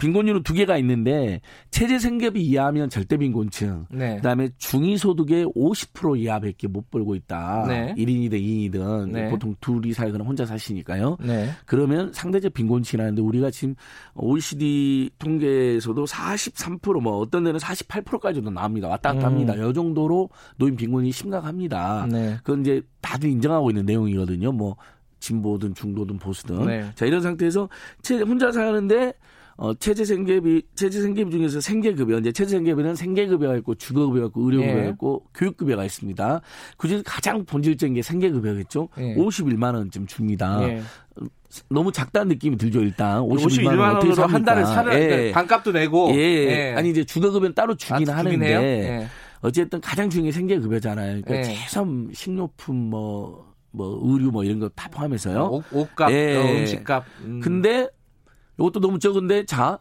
빈곤율은 두 개가 있는데 최저 생계비 이하면 절대 빈곤층. 네. 그다음에 중위 소득의 50% 이하밖에 못 벌고 있다. 네. 1인이든 2인이든 네. 보통 둘이 살거나 혼자 사시니까요. 네. 그러면 상대적 빈곤층이라는데 우리가 지금 OECD 통계에서도 43%뭐 어떤 데는 48%까지도 나옵니다. 왔다 갔다 음. 합니다. 이 정도로 노인 빈곤이 심각합니다. 네. 그건 이제 다들 인정하고 있는 내용이거든요. 뭐 진보든 중도든 보수든. 네. 자 이런 상태에서 채- 혼자 사는데 어, 체제 생계비, 체제 생계비 중에서 생계급여, 이제 체제 생계비는 생계급여가 있고, 주거급여가 있고, 의료급여가 예. 있고, 교육급여가 있습니다. 그중에 가장 본질적인 게 생계급여겠죠? 예. 51만 원쯤 줍니다. 예. 너무 작다는 느낌이 들죠, 일단. 51만, 51만 원 어떻게 삽니까? 한 달을 살을 예. 반값도 내고 예. 예. 아니 이제 주거급여는 따로 주긴 아, 하는데? 예. 어쨌든 가장 중요한 게 생계급여잖아요. 그러니까 네. 최소 식료품 뭐, 뭐 의류 뭐 이런 거 다 포함해서요. 옷, 옷값, 예. 어, 음식값. 음. 근데 이것도 너무 적은데 자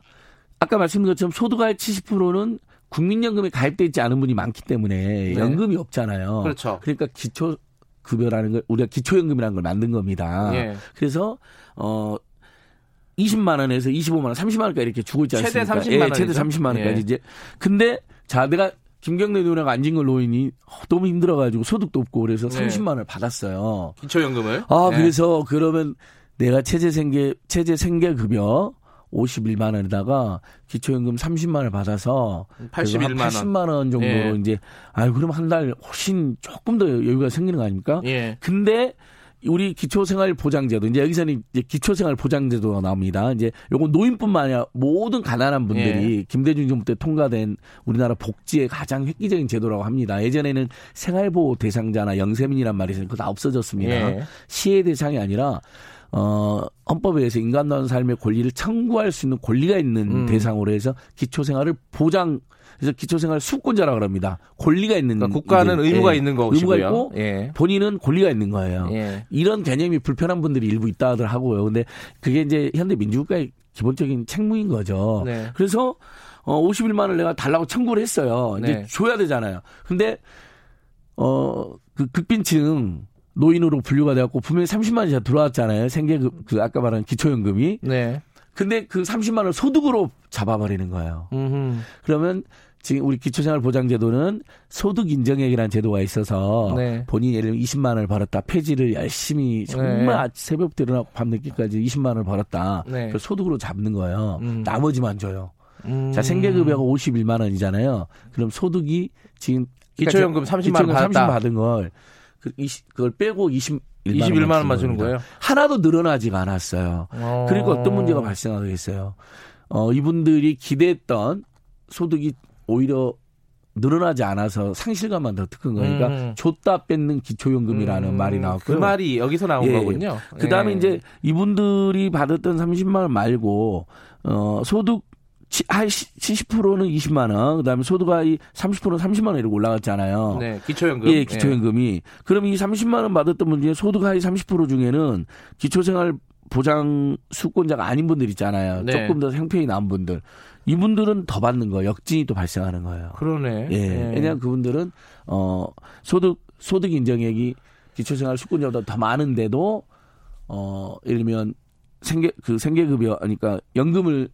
아까 말씀드린 것처럼 소득의 70%는 국민연금에 가입돼 있지 않은 분이 많기 때문에 네. 연금이 없잖아요. 그렇죠. 그러니까 기초 급여라는 걸 우리가 기초연금이라는 걸 만든 겁니다. 예. 그래서 어 20만 원에서 25만 원, 30만 원까지 이렇게 주고 있지 최대 않습니까? 30만 예, 최대 원이죠. 30만 원까지 예. 이제. 근데 자 내가 김경래 누나가 안진걸 노인이 너무 힘들어가지고 소득도 없고 그래서 네. 30만 원을 받았어요. 기초연금을. 아 네. 그래서 그러면 내가 최저 생계 최저 생계 급여 51만 원에다가 기초연금 30만 원을 받아서 81만 원. 80만 원 정도로 예. 이제 아 그럼 한 달 훨씬 조금 더 여유가 생기는 거 아닙니까? 예. 근데 우리 기초생활보장제도 이제 여기서는 이제 기초생활보장제도가 나옵니다. 이제 요거 노인뿐만 아니라 모든 가난한 분들이 예. 김대중 정부 때 통과된 우리나라 복지의 가장 획기적인 제도라고 합니다. 예전에는 생활보호 대상자나 영세민이란 말이 있어요. 그거 다 없어졌습니다. 예. 시혜 대상이 아니라 어 헌법에 의해서 인간다운 삶의 권리를 청구할 수 있는 권리가 있는 음. 대상으로 해서 기초생활을 보장 그래서 기초생활 수권자라 그럽니다. 권리가 있는 그러니까 국가는 이제, 의무가 예, 있는 의무가 것이고요. 있고 예. 본인은 권리가 있는 거예요. 예. 이런 개념이 불편한 분들이 일부 있다 하더라고요. 근데 그게 이제 현대 민주국가의 기본적인 책무인 거죠. 네. 그래서 어 51만 원을 내가 달라고 청구를 했어요. 이제 네. 줘야 되잖아요. 근데 어그 극빈층 노인으로 분류가 돼갖고 분명히 30만 원이 들어왔잖아요. 생계급 그 아까 말한 기초연금이. 네. 근데 그 30만 원을 소득으로 잡아버리는 거예요. 음흠. 그러면 지금 우리 기초생활보장제도는 소득 인정액이라는 제도가 있어서 네. 본인이 예를 들면 20만 원을 벌었다. 폐지를 열심히 정말 네. 새벽부터 일어나고 밤늦게까지 20만 원을 벌었다. 네. 소득으로 잡는 거예요. 음. 나머지만 줘요. 음. 자 생계급여가 51만 원이잖아요. 그럼 소득이 지금 기초연금 30만 원 기초연금 30만 받았다. 받은 걸 그, 20, 그걸 빼고 21만, 21만 원만 주는. 거예요. 하나도 늘어나지가 않았어요. 어. 그리고 어떤 문제가 발생하겠어요. 어, 이분들이 기대했던 소득이 오히려 늘어나지 않아서 상실감만 더 큰 거니까 음. 줬다 뺏는 기초연금이라는 음, 말이 나왔고요. 그 말이 여기서 나온 예. 거군요. 그다음에 예. 이제 이분들이 받았던 30만 원 말고 어 소득 치- 한 70%는 20만 원, 그다음에 소득하위 30%는 30만 원 이렇게 올라갔잖아요. 네, 기초연금. 예, 기초연금이. 그럼 이 30만 원 받았던 분 중에 소득하위 30% 중에는 기초생활 보장 수권자가 아닌 분들 있잖아요. 네. 조금 더 형편이 나은 분들. 이분들은 더 받는 거예요. 역진이 또 발생하는 거예요. 그러네. 예. 왜냐하면 그분들은 어 소득 소득 인정액이 기초생활 수권자보다 더 많은데도 어 예를 들면 생계 그 생계급여 그러니까 연금을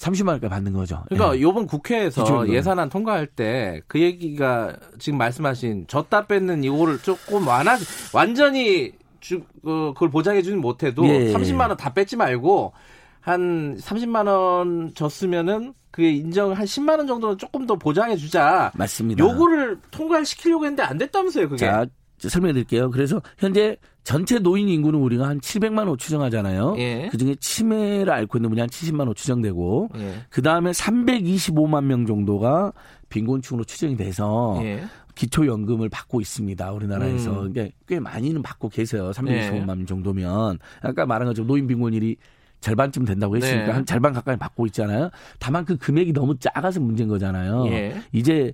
30만 원까지 받는 거죠. 그러니까 예. 이번 국회에서. 예산안 통과할 때 그 얘기가 지금 말씀하신 줬다 뺏는 이거를 조금 완화 완전히 주, 그, 그걸 보장해 주진 못해도 예. 30만 원 다 뺏지 말고 한 30만 원 줬으면은 그게 인정 한 10만 원 정도는 조금 더 보장해 주자. 맞습니다. 요거를 통과를 시키려고 했는데 안 됐다면서요, 그게. 자, 설명해 드릴게요. 그래서 현재 전체 노인 인구는 우리가 한 700만 호 추정하잖아요. 예. 그중에 치매를 앓고 있는 분이 한 70만 호 추정되고 예. 그다음에 325만 명 정도가 빈곤층으로 추정이 돼서 예. 기초연금을 받고 있습니다. 우리나라에서. 음. 그러니까 꽤 많이는 받고 계세요. 네. 325만 명 정도면. 아까 말한 것처럼 노인 빈곤율이 절반쯤 된다고 했으니까 네. 한 절반 가까이 받고 있잖아요. 다만 그 금액이 너무 작아서 문제인 거잖아요. 예. 이제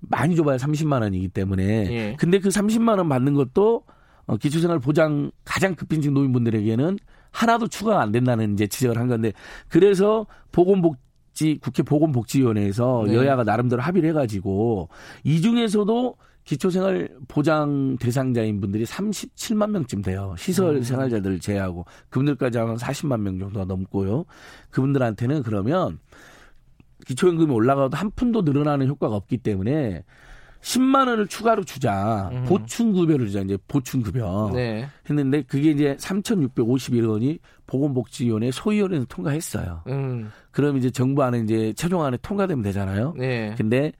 많이 줘봐야 30만 원이기 때문에. 예. 근데 그 30만 원 받는 것도 어, 기초생활 보장 가장 급빈층 노인분들에게는 하나도 추가가 안 된다는 이제 지적을 한 건데 그래서 보건복지 국회 보건복지위원회에서 네. 여야가 나름대로 합의를 해가지고 이 중에서도 기초생활 보장 대상자인 분들이 37만 명쯤 돼요. 시설 음. 생활자들 제외하고 그분들까지 하면 40만 명 정도가 넘고요. 그분들한테는 그러면 기초연금이 올라가도 한 푼도 늘어나는 효과가 없기 때문에 10만 원을 추가로 주자. 음. 보충 급여를 주자. 이제 보충 급여. 네. 했는데 그게 이제 3,651원이 보건복지위원회 소위원회에서 통과했어요. 음. 그럼 이제 정부 안에 이제 최종 안에 통과되면 되잖아요. 네. 근데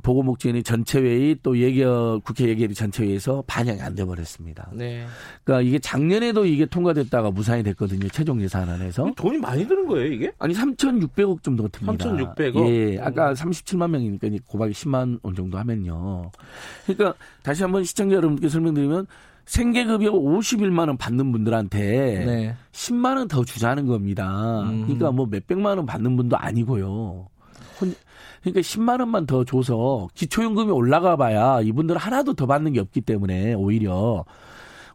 보건복지위원회 전체회의 또 예결 국회 예결위 전체회의에서 반영이 안 돼버렸습니다. 네. 그러니까 이게 작년에도 이게 통과됐다가 무산이 됐거든요. 최종 예산안에서. 돈이 많이 드는 거예요, 이게? 아니 3,600억 정도가 듭니다. 3,600억? 예, 아까 37만 명이니까 곱하기 10만 원 정도 하면요. 그러니까 다시 한번 시청자 여러분께 설명드리면 생계급여 51만 원 받는 분들한테 네. 10만 원 더 주자는 겁니다. 음. 그러니까 뭐 몇백만 원 받는 분도 아니고요. 혼- 그러니까 10만 원만 더 줘서 기초연금이 올라가 봐야 이분들은 하나도 더 받는 게 없기 때문에 오히려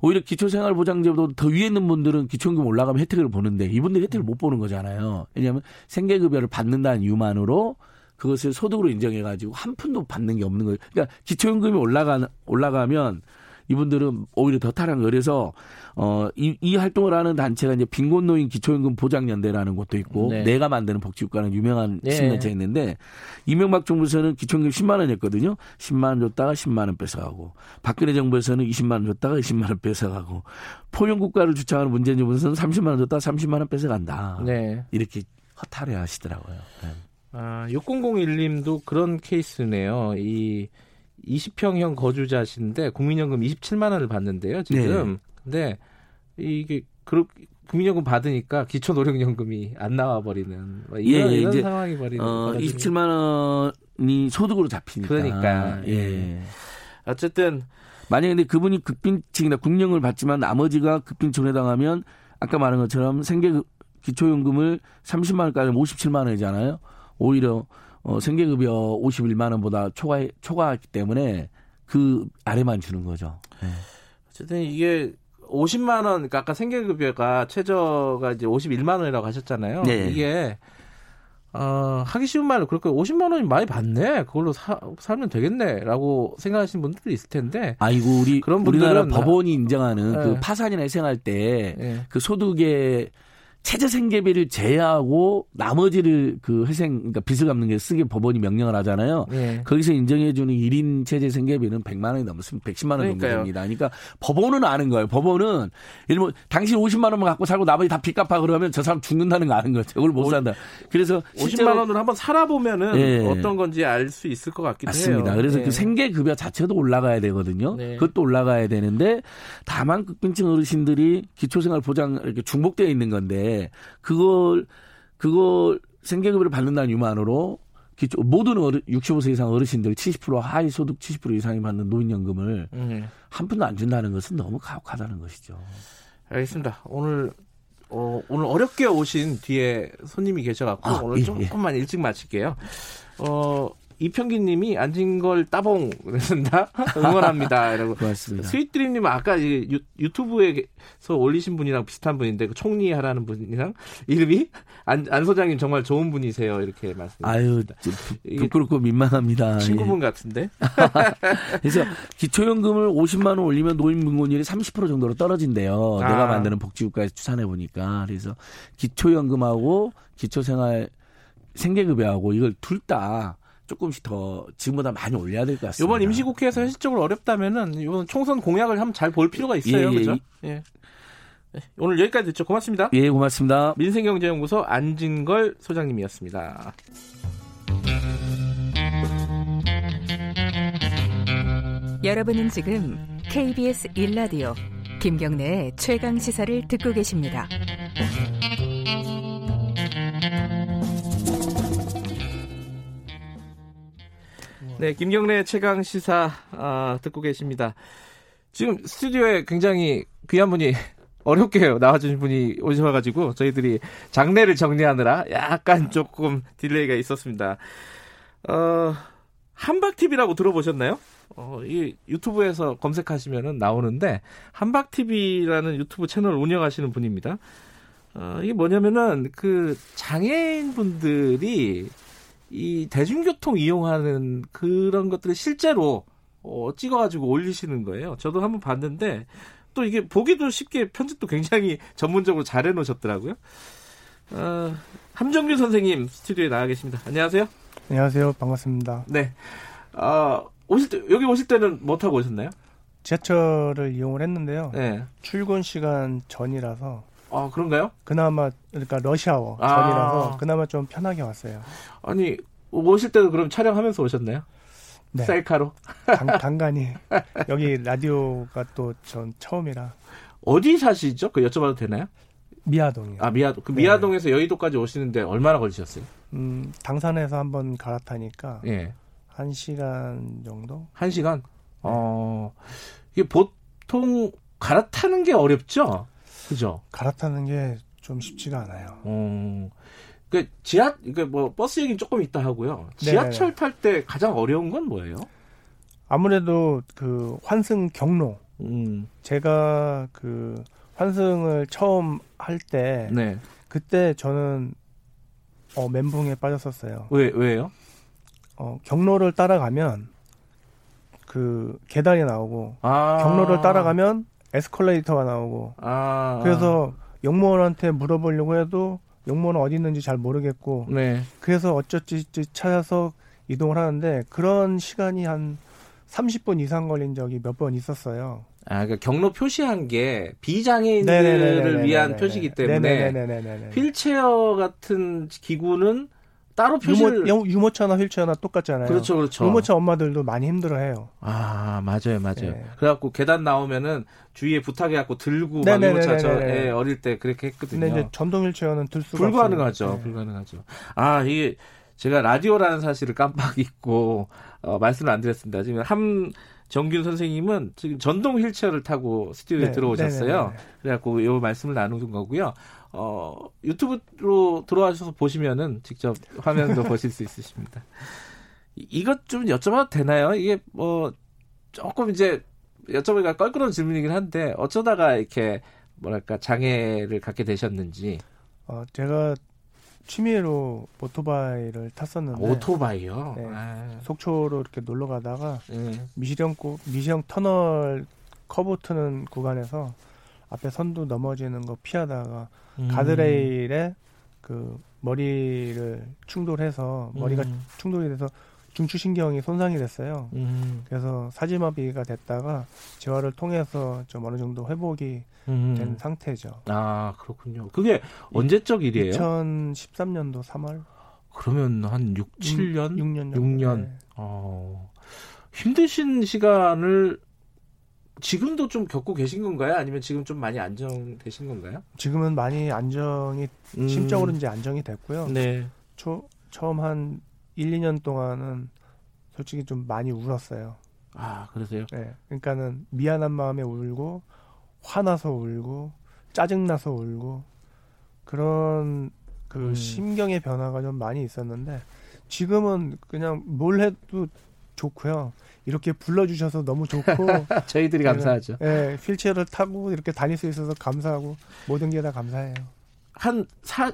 오히려 기초생활보장제도 더 위에 있는 분들은 기초연금 올라가면 혜택을 보는데 이분들 혜택을 못 보는 거잖아요. 왜냐하면 생계급여를 받는다는 이유만으로 그것을 소득으로 인정해가지고 한 푼도 받는 게 없는 거예요. 그러니까 기초연금이 올라가 올라가면 이분들은 오히려 더 거예요. 그래서 어이 이 활동을 하는 단체가 이제 빈곤노인 기초연금 보장연대라는 것도 있고 네. 내가 만드는 복지국가는 유명한 네. 시민단체가 있는데 이명박 정부에서는 기초연금 10만 원이었거든요. 10만 원 줬다가 10만 원 뺏어가고 박근혜 정부에서는 20만 원 줬다가 20만 원 뺏어가고 포용국가를 주창하는 문재인 정부에서는 30만 원 줬다가 30만 원 뺏어간다. 네. 이렇게 허탈해 하시더라고요. 네. 아, 6001님도 그런 케이스네요. 이 20평형 거주자신데 국민연금 27만 원을 받는데요, 지금. 네. 근데 이게 그 국민연금 받으니까 기초노령연금이 안 나와 버리는 뭐 이런, 예, 예, 이런 이제, 상황이 버리는 어, 받아들이는. 27만 원이 소득으로 잡히니까. 그러니까, 예. 어쨌든 만약에 근데 그분이 극빈층이나 국령을 받지만 나머지가 극빈층에 당하면 아까 말한 것처럼 생계 기초연금을 30만 원까지 57만 원이잖아요. 오히려 어, 생계급여 51만 원보다 초과 초과하기 때문에 그 아래만 주는 거죠. 네. 어쨌든 이게 50만 원, 그러니까 아까 생계급여가 최저가 이제 51만 원이라고 하셨잖아요. 네. 이게 어, 하기 쉬운 말로 그렇게 50만 원이 많이 받네. 그걸로 사, 살면 되겠네라고 생각하시는 분들도 있을 텐데. 아이고 우리 그런 우리나라 법원이 인정하는 네. 그 파산이나 희생할 때 예. 그 소득의 최저 생계비를 제외하고 나머지를 그 회생 그러니까 빚을 갚는 게 쓰게 법원이 명령을 하잖아요. 예. 거기서 인정해 주는 1인 최저 생계비는 100만 원이 넘으면 110만 원 정도. 됩니다. 그러니까 법원은 아는 거예요. 법원은 일뭐 당신 50만 원만 갖고 살고 나머지 다 빚 갚아 그러면 저 사람 죽는다는 거 아는 거죠. 그걸 못 산다. 그래서 50만 원으로 한번 살아보면은 예. 어떤 건지 알 수 있을 것 같긴 맞습니다. 해요. 그래서 예. 그 생계 급여 자체도 올라가야 되거든요. 네. 그것도 올라가야 되는데 다만 극빈층 어르신들이 기초생활 보장 이렇게 중복되어 있는 건데 그걸 그걸 생계급여를 받는다는 이유만으로 기초 모든 어르, 65세 이상 어르신들 70% 하위 소득 70% 이상이 받는 노인연금을 음. 한 푼도 안 준다는 것은 너무 가혹하다는 것이죠. 알겠습니다. 오늘 어, 오늘 어렵게 오신 뒤에 손님이 계셔갖고 아, 오늘 예, 조금만 일찍 마칠게요. 어, 이평기님이 앉은 걸 따봉 그랬습니다. 응원합니다. 이라고. 고맙습니다. 스윗드림님 아까 이 유, 유튜브에서 올리신 분이랑 비슷한 분인데 그 총리 하라는 분이랑 이름이 안, 안 소장님 정말 좋은 분이세요. 이렇게 말씀. 아유 부- 부끄럽고 민망합니다. 친구분 예. 같은데. 그래서 기초연금을 50만 원 올리면 노인분권율이 30% 정도로 떨어진대요. 아. 내가 만드는 복지국가에서 추산해 보니까 그래서 기초연금하고 기초생활 생계급여하고 이걸 둘 다 조금씩 더 지금보다 많이 올려야 될 것 같습니다. 이번 임시국회에서 현실적으로 어렵다면은 이번 총선 공약을 한번 잘 볼 필요가 있어요. 예, 예. 그죠? 예. 네, 오늘 여기까지 듣죠. 고맙습니다. 예, 고맙습니다. 민생경제연구소 안진걸 소장님이었습니다. 여러분은 지금 KBS 1라디오 김경래의 최강 시사를 듣고 계십니다. 네, 김경래 최강 시사 아, 듣고 계십니다. 지금 스튜디오에 굉장히 귀한 분이 어렵게 나와주신 분이 오셔가지고 저희들이 장내를 정리하느라 약간 조금 delay가 있었습니다. 어, 한박TV라고 들어보셨나요? 어, 이 유튜브에서 검색하시면은 나오는데 한박TV라는 유튜브 채널을 운영하시는 분입니다. 어, 이게 뭐냐면은 그 장애인 분들이 이 대중교통 이용하는 그런 것들을 실제로 어, 찍어가지고 올리시는 거예요. 저도 한번 봤는데 또 이게 보기도 쉽게 편집도 굉장히 전문적으로 잘 해놓으셨더라고요. 어, 함정규 선생님 스튜디오에 나와 계십니다. 안녕하세요. 안녕하세요. 반갑습니다. 네. 어, 오실 때 여기 오실 때는 뭐 타고 오셨나요? 지하철을 이용을 했는데요. 네. 출근 시간 전이라서 아 그런가요? 그나마 그러니까 러시아워 아. 전이라서 그나마 좀 편하게 왔어요. 아니 오실 때도 그럼 촬영하면서 오셨나요? 네. 셀카로 간, 간간히 여기 라디오가 또 전 처음이라 어디 사시죠? 그 여쭤봐도 되나요? 미아동이요. 아 미아동. 그 네. 미아동에서 여의도까지 오시는데 얼마나 걸리셨어요? 음, 당산에서 한번 갈아타니까 예. 한 시간 정도. 한 시간. 어 이게 보통 갈아타는 게 어렵죠? 그죠? 갈아타는 게 좀 쉽지가 않아요. 어. 그 지하 그뭐 버스 얘기는 조금 있다 하고요. 지하철 네네네. 탈때 가장 어려운 건 뭐예요? 아무래도 그 환승 경로. 음. 제가 그 환승을 처음 할때 네. 그때 저는 어 멘붕에 빠졌었어요. 왜 왜요? 어 경로를 따라가면 그 계단이 나오고 아. 경로를 따라가면 에스컬레이터가 나오고 아. 그래서 영무원한테 물어보려고 해도 영무원은 어디 있는지 잘 모르겠고 네. 그래서 어쩌지 찾아서 이동을 하는데 그런 시간이 한 30분 이상 걸린 적이 몇 번 있었어요. 아, 그러니까 경로 표시한 게 비장애인들을 네네네네네네네. 위한 표시기 때문에 네네네네네네. 휠체어 같은 기구는 따로 표시를 유모, 유모, 차나 휠체어나 똑같잖아요. 그렇죠, 그렇죠. 유모차 엄마들도 많이 힘들어해요. 아, 맞아요, 맞아요. 네. 그래갖고 계단 나오면은 주위에 부탁해갖고 들고 막. 유모차 저 예, 어릴 때 그렇게 했거든요. 근데 이제 전동 휠체어는 들 수가 불가능하죠. 없어요. 네. 불가능하죠. 아, 이게 제가 라디오라는 사실을 깜빡 잊고 어, 말씀을 안 드렸습니다. 지금 함 정균 선생님은 지금 전동 휠체어를 타고 스튜디오에 네, 들어오셨어요. 네네네. 그래갖고 이 말씀을 나누는 거고요. 어, 유튜브로 들어와셔서 보시면은 직접 화면도 보실 수 있으십니다. 이- 이것 좀 여쭤봐도 되나요? 이게 뭐 조금 이제 여쭤보기가 껄끄러운 질문이긴 한데 어쩌다가 이렇게 뭐랄까 장애를 갖게 되셨는지 어, 제가 취미로 오토바이를 탔었는데 오토바이요. 네. 아, 속초로 이렇게 놀러 가다가 예. 미시령 구- 미시령 터널 커브 트는 구간에서 앞에 선두 넘어지는 거 피하다가 음. 가드레일에 그 머리를 충돌해서 머리가 음. 충돌이 돼서 중추신경이 손상이 됐어요. 음. 그래서 사지마비가 됐다가 재활을 통해서 좀 어느 정도 회복이 음. 된 상태죠. 아 그렇군요. 그게 언제적 일이에요? 2013년도 3월 그러면 한 6, 7년? 6년 정도. 6년. 네. 어, 힘드신 시간을 지금도 좀 겪고 계신 건가요? 아니면 지금 좀 많이 안정되신 건가요? 지금은 많이 안정이 음. 심적으로 이제 안정이 됐고요. 네. 초, 처음 한 1, 2년 동안은 솔직히 좀 많이 울었어요. 아 그러세요? 네. 그러니까는 미안한 마음에 울고 화나서 울고 짜증나서 울고 그런 그 음. 심경의 변화가 좀 많이 있었는데 지금은 그냥 뭘 해도 좋고요. 이렇게 불러주셔서 너무 좋고 저희들이 감사하죠. 네, 휠체어를 타고 이렇게 다닐 수 있어서 감사하고 모든 게 다 감사해요. 한 사,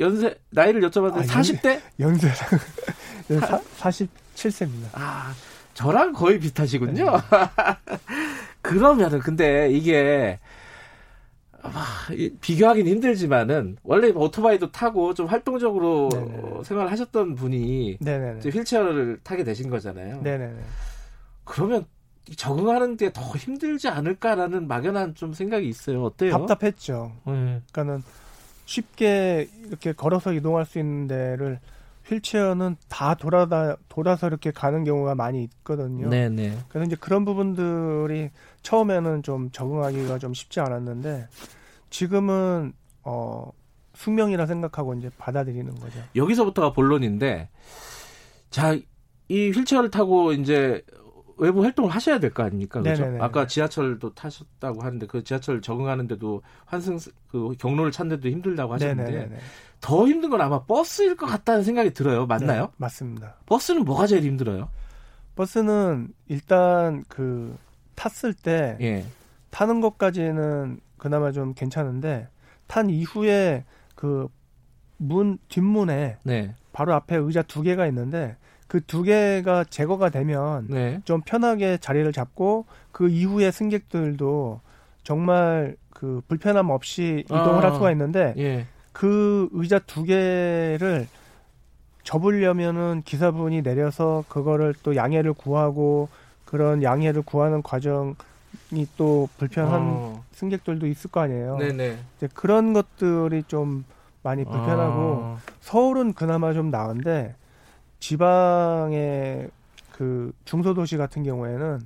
연세 나이를 여쭤봤는데 아, 40대? 연세랑 네, 사, 47세입니다. 아, 저랑 거의 비슷하시군요. 그러면은 근데 이게 아, 이- 비교하기는 힘들지만은 원래 오토바이도 타고 좀 활동적으로 네네. 어, 생활하셨던 분이 휠체어를 타게 되신 거잖아요. 네네네. 그러면 적응하는 게더 힘들지 않을까라는 막연한 좀 생각이 있어요. 어때요? 답답했죠. 네. 그러니까는 쉽게 이렇게 걸어서 이동할 수 있는 데를 휠체어는 다 돌아다 돌아서 이렇게 가는 경우가 많이 있거든요. 네네. 그래서 이제 그런 부분들이 처음에는 좀 적응하기가 좀 쉽지 않았는데 지금은 어 숙명이라 생각하고 이제 받아들이는 거죠. 여기서부터가 본론인데 자, 이 휠체어를 타고 이제 외부 활동을 하셔야 될 거 아닙니까? 그렇죠? 아까 지하철도 타셨다고 하는데 그 지하철 적응하는데도 환승 그 경로를 찾는데도 힘들다고 하셨는데 네네네. 더 힘든 건 아마 버스일 것 같다는 생각이 들어요. 맞나요? 네, 맞습니다. 버스는 뭐가 제일 힘들어요? 버스는 일단 그 탔을 때 예. 타는 것까지는 그나마 좀 괜찮은데 탄 이후에 그 문 뒷문에 네. 바로 앞에 의자 두 개가 있는데 그 두 개가 제거가 되면 네. 좀 편하게 자리를 잡고 그 이후에 승객들도 정말 그 불편함 없이 이동을 아. 할 수가 있는데 예. 그 의자 두 개를 접으려면은 기사분이 내려서 그거를 또 양해를 구하고 그런 양해를 구하는 과정이 또 불편한 어. 승객들도 있을 거 아니에요. 네네. 이제 그런 것들이 좀 많이 불편하고 아. 서울은 그나마 좀 나은데 지방의 그 중소도시 같은 경우에는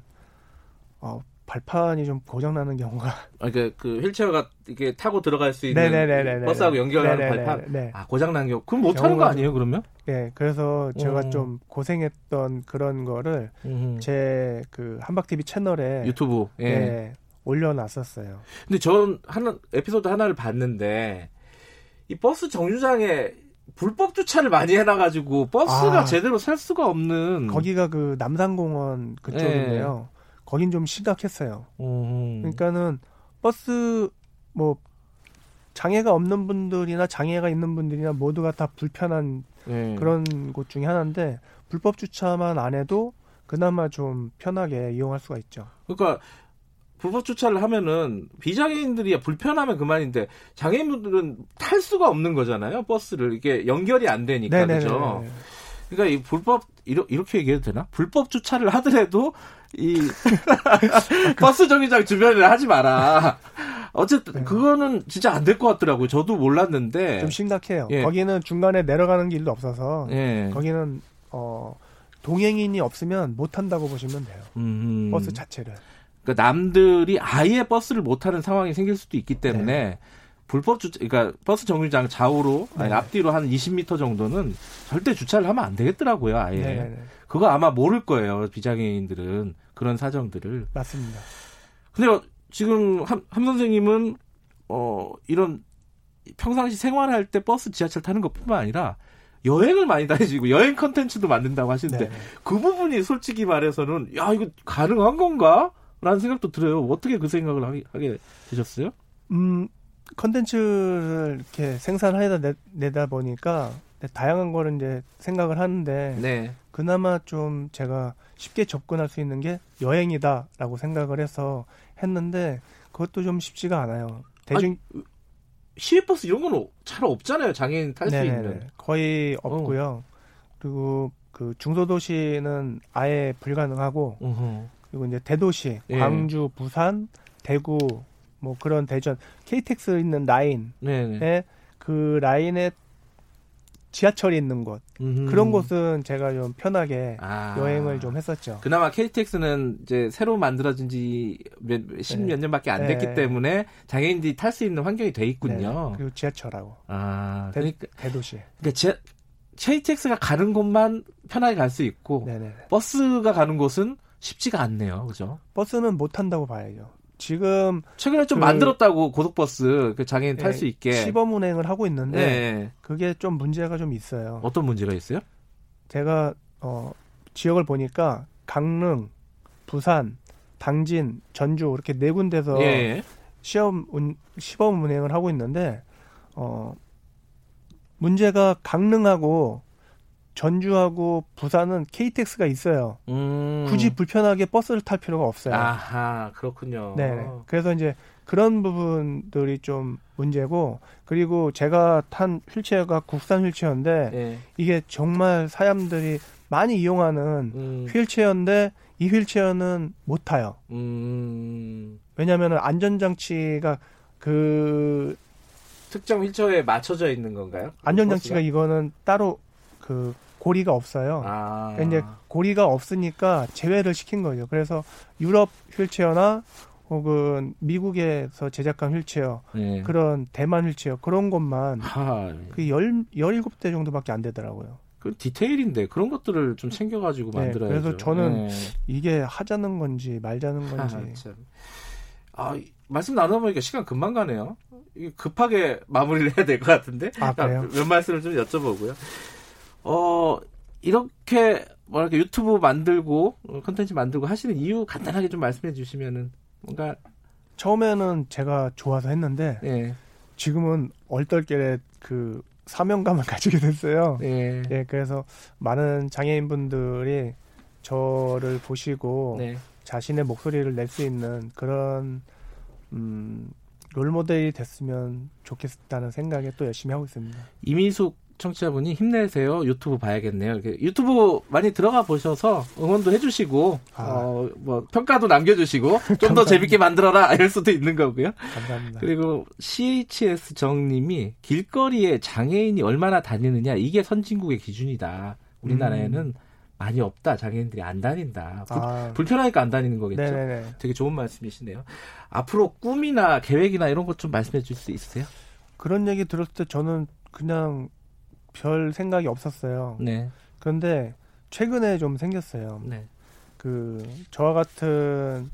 어, 발판이 좀 고장 나는 경우가 아, 그러니까 그 휠체어가 이렇게 타고 들어갈 수 있는 네네네네네. 버스하고 연결하는 네네네. 발판. 네. 아 고장 난 경우. 그럼 못 타는 거 아니에요? 그러면? 예, 그래서 제가 어. 좀 고생했던 그런 거를 음. 제그 한박TV 채널에 유튜브. 예. 예, 올려놨었어요. 근데 전 하나 에피소드 하나를 봤는데 이 버스 정류장에 불법 주차를 많이 해놔가지고 버스가 아. 제대로 살 수가 없는 거기가 그 남산공원 그쪽인데요. 네. 거긴 좀 심각했어요. 음. 그러니까는 버스 뭐 장애가 없는 분들이나 장애가 있는 분들이나 모두가 다 불편한 네. 그런 곳 중에 하나인데 불법 주차만 안 해도 그나마 좀 편하게 이용할 수가 있죠. 그러니까 불법 주차를 하면은 비장애인들이 불편하면 그만인데 장애인분들은 탈 수가 없는 거잖아요. 버스를 이게 연결이 안 되니까. 그죠. 그러니까 이 불법 이렇게 얘기해도 되나? 불법 주차를 하더라도 이 버스 정류장 주변을 하지 마라. 어쨌든 네. 그거는 진짜 안 될 것 같더라고요. 저도 몰랐는데. 좀 심각해요. 예. 거기는 중간에 내려가는 길도 없어서 예. 거기는 어 동행인이 없으면 못 한다고 보시면 돼요. 음. 버스 자체를. 그러니까 남들이 아예 버스를 못 타는 상황이 생길 수도 있기 때문에 불법 주차, 그러니까 버스 정류장 좌우로 아니 네. 앞뒤로 한 20m 정도는 절대 주차를 하면 안 되겠더라고요. 아예. 네네네. 그거 아마 모를 거예요. 비장애인들은 그런 사정들을. 맞습니다. 근데 어, 지금 함, 함 선생님은 어 이런 평상시 생활할 때 버스, 지하철 타는 것뿐만 아니라 여행을 많이 다니시고 여행 컨텐츠도 만든다고 하시는데 네. 그 부분이 솔직히 말해서는 야 이거 가능한 건가? 라는 생각도 들어요. 어떻게 그 생각을 하게, 하게 되셨어요? 음, 컨텐츠를 이렇게 생산하다 내, 내다 보니까 다양한 거를 이제 생각을 하는데 네. 그나마 좀 제가 쉽게 접근할 수 있는 게 여행이다라고 생각을 해서 했는데 그것도 좀 쉽지가 않아요. 대중 시외버스 이런 건 잘 없잖아요. 장애인 탈 수. 있는. 거의 없고요. 그리고 그 중소도시는 아예 불가능하고 어허. 그리고 이제 대도시 예. 광주, 부산, 대구 뭐 그런 대전 KTX 있는 라인에 네네. 그 라인에 지하철이 있는 곳 음흠. 그런 곳은 제가 좀 편하게 아. 여행을 좀 했었죠. 그나마 KTX는 이제 새로 만들어진 지몇 십몇 네. 년밖에 안 네. 됐기 때문에 장애인들이 탈 수 있는 환경이 돼 있군요. 네. 그리고 지하철하고 아, 대, 그러니까, 대도시. 그러니까 제, KTX가 가는 곳만 편하게 갈 수 있고 네네. 버스가 가는 곳은 쉽지가 않네요. 그죠? 버스는 못 탄다고 봐야죠. 지금 최근에 좀 그- 만들었다고 고속버스 그 장애인 탈 예, 수 있게. 시범 운행을 하고 있는데 네. 그게 좀 문제가 좀 있어요. 어떤 문제가 있어요? 제가 어, 지역을 보니까 강릉, 부산, 당진, 전주 이렇게 네 군데서 예. 시험 운, 시범 운행을 하고 있는데 어, 문제가 강릉하고 전주하고 부산은 KTX가 있어요. 음. 굳이 불편하게 버스를 탈 필요가 없어요. 아하, 그렇군요. 네. 그래서 이제 그런 부분들이 좀 문제고 그리고 제가 탄 휠체어가 국산 휠체어인데 예. 이게 정말 사람들이 많이 이용하는 음. 휠체어인데 이 휠체어는 못 타요. 음. 왜냐하면 안전장치가 그 특정 휠체어에 맞춰져 있는 건가요? 안전장치가 버스가? 이거는 따로 그 고리가 없어요. 아. 그러니까 이제 고리가 없으니까 제외를 시킨 거죠. 그래서 유럽 휠체어나 혹은 미국에서 제작한 휠체어 네. 그런 대만 휠체어 그런 것만 하, 그열 열일곱 대 정도밖에 안 되더라고요. 그 디테일인데 그런 것들을 좀 챙겨가지고 네, 만들어야죠. 그래서 저는 네. 이게 하자는 건지 말자는 건지 아, 참. 아, 이- 말씀 나누다 보니까 시간 금방 가네요. 급하게 마무리를 해야 될 것 같은데. 아, 그래요? 몇 말씀을 좀 여쭤보고요. 어, 이렇게 뭐랄까 유튜브 만들고 어, 컨텐츠 만들고 하시는 이유 간단하게 좀 말씀해 주시면은 뭔가 처음에는 제가 좋아서 했는데 예. 지금은 얼떨결에 그 사명감을 가지게 됐어요. 예. 예, 그래서 많은 장애인분들이 저를 보시고 네. 자신의 목소리를 낼 수 있는 그런 음, 롤모델이 됐으면 좋겠다는 생각에 또 열심히 하고 있습니다. 이미숙 청취자분이 힘내세요. 유튜브 봐야겠네요. 이렇게 유튜브 많이 들어가 보셔서 응원도 해주시고 아. 어, 뭐 평가도 남겨주시고 좀 더 재밌게 만들어라 이럴 수도 있는 거고요. 감사합니다. 그리고 CHS 정님이 길거리에 장애인이 얼마나 다니느냐 이게 선진국의 기준이다. 우리나라에는 많이 없다. 장애인들이 안 다닌다. 불, 음. 아, 불편하니까 안 다니는 거겠죠. 네네네. 되게 좋은 말씀이시네요. 앞으로 꿈이나 계획이나 이런 것 좀 말씀해 줄 수 있으세요? 그런 얘기 들었을 때 저는 그냥 별 생각이 없었어요. 네. 그런데 최근에 좀 생겼어요. 네. 그 저와 같은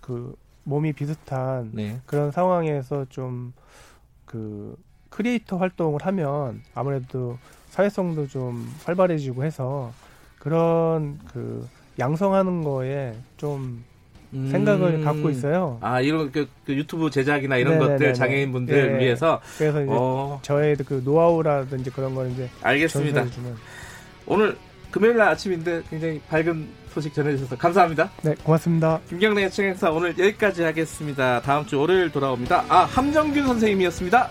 그 몸이 비슷한 네. 그런 상황에서 좀 그 크리에이터 활동을 하면 아무래도 사회성도 좀 활발해지고 해서 그런 그 양성하는 거에 좀 음. 생각을 갖고 있어요. 아 이런 그, 그 유튜브 제작이나 이런 네네네네. 것들 장애인분들 예. 위해서 그래서 이제 어, 저의 그 노하우라든지 그런 걸 이제 알겠습니다. 오늘 금요일 날 아침인데 굉장히 밝은 소식 전해주셔서 감사합니다. 네, 고맙습니다. 김경래 최강사 오늘 여기까지 하겠습니다. 다음 주 월요일 돌아옵니다. 아 함정균 선생님이었습니다.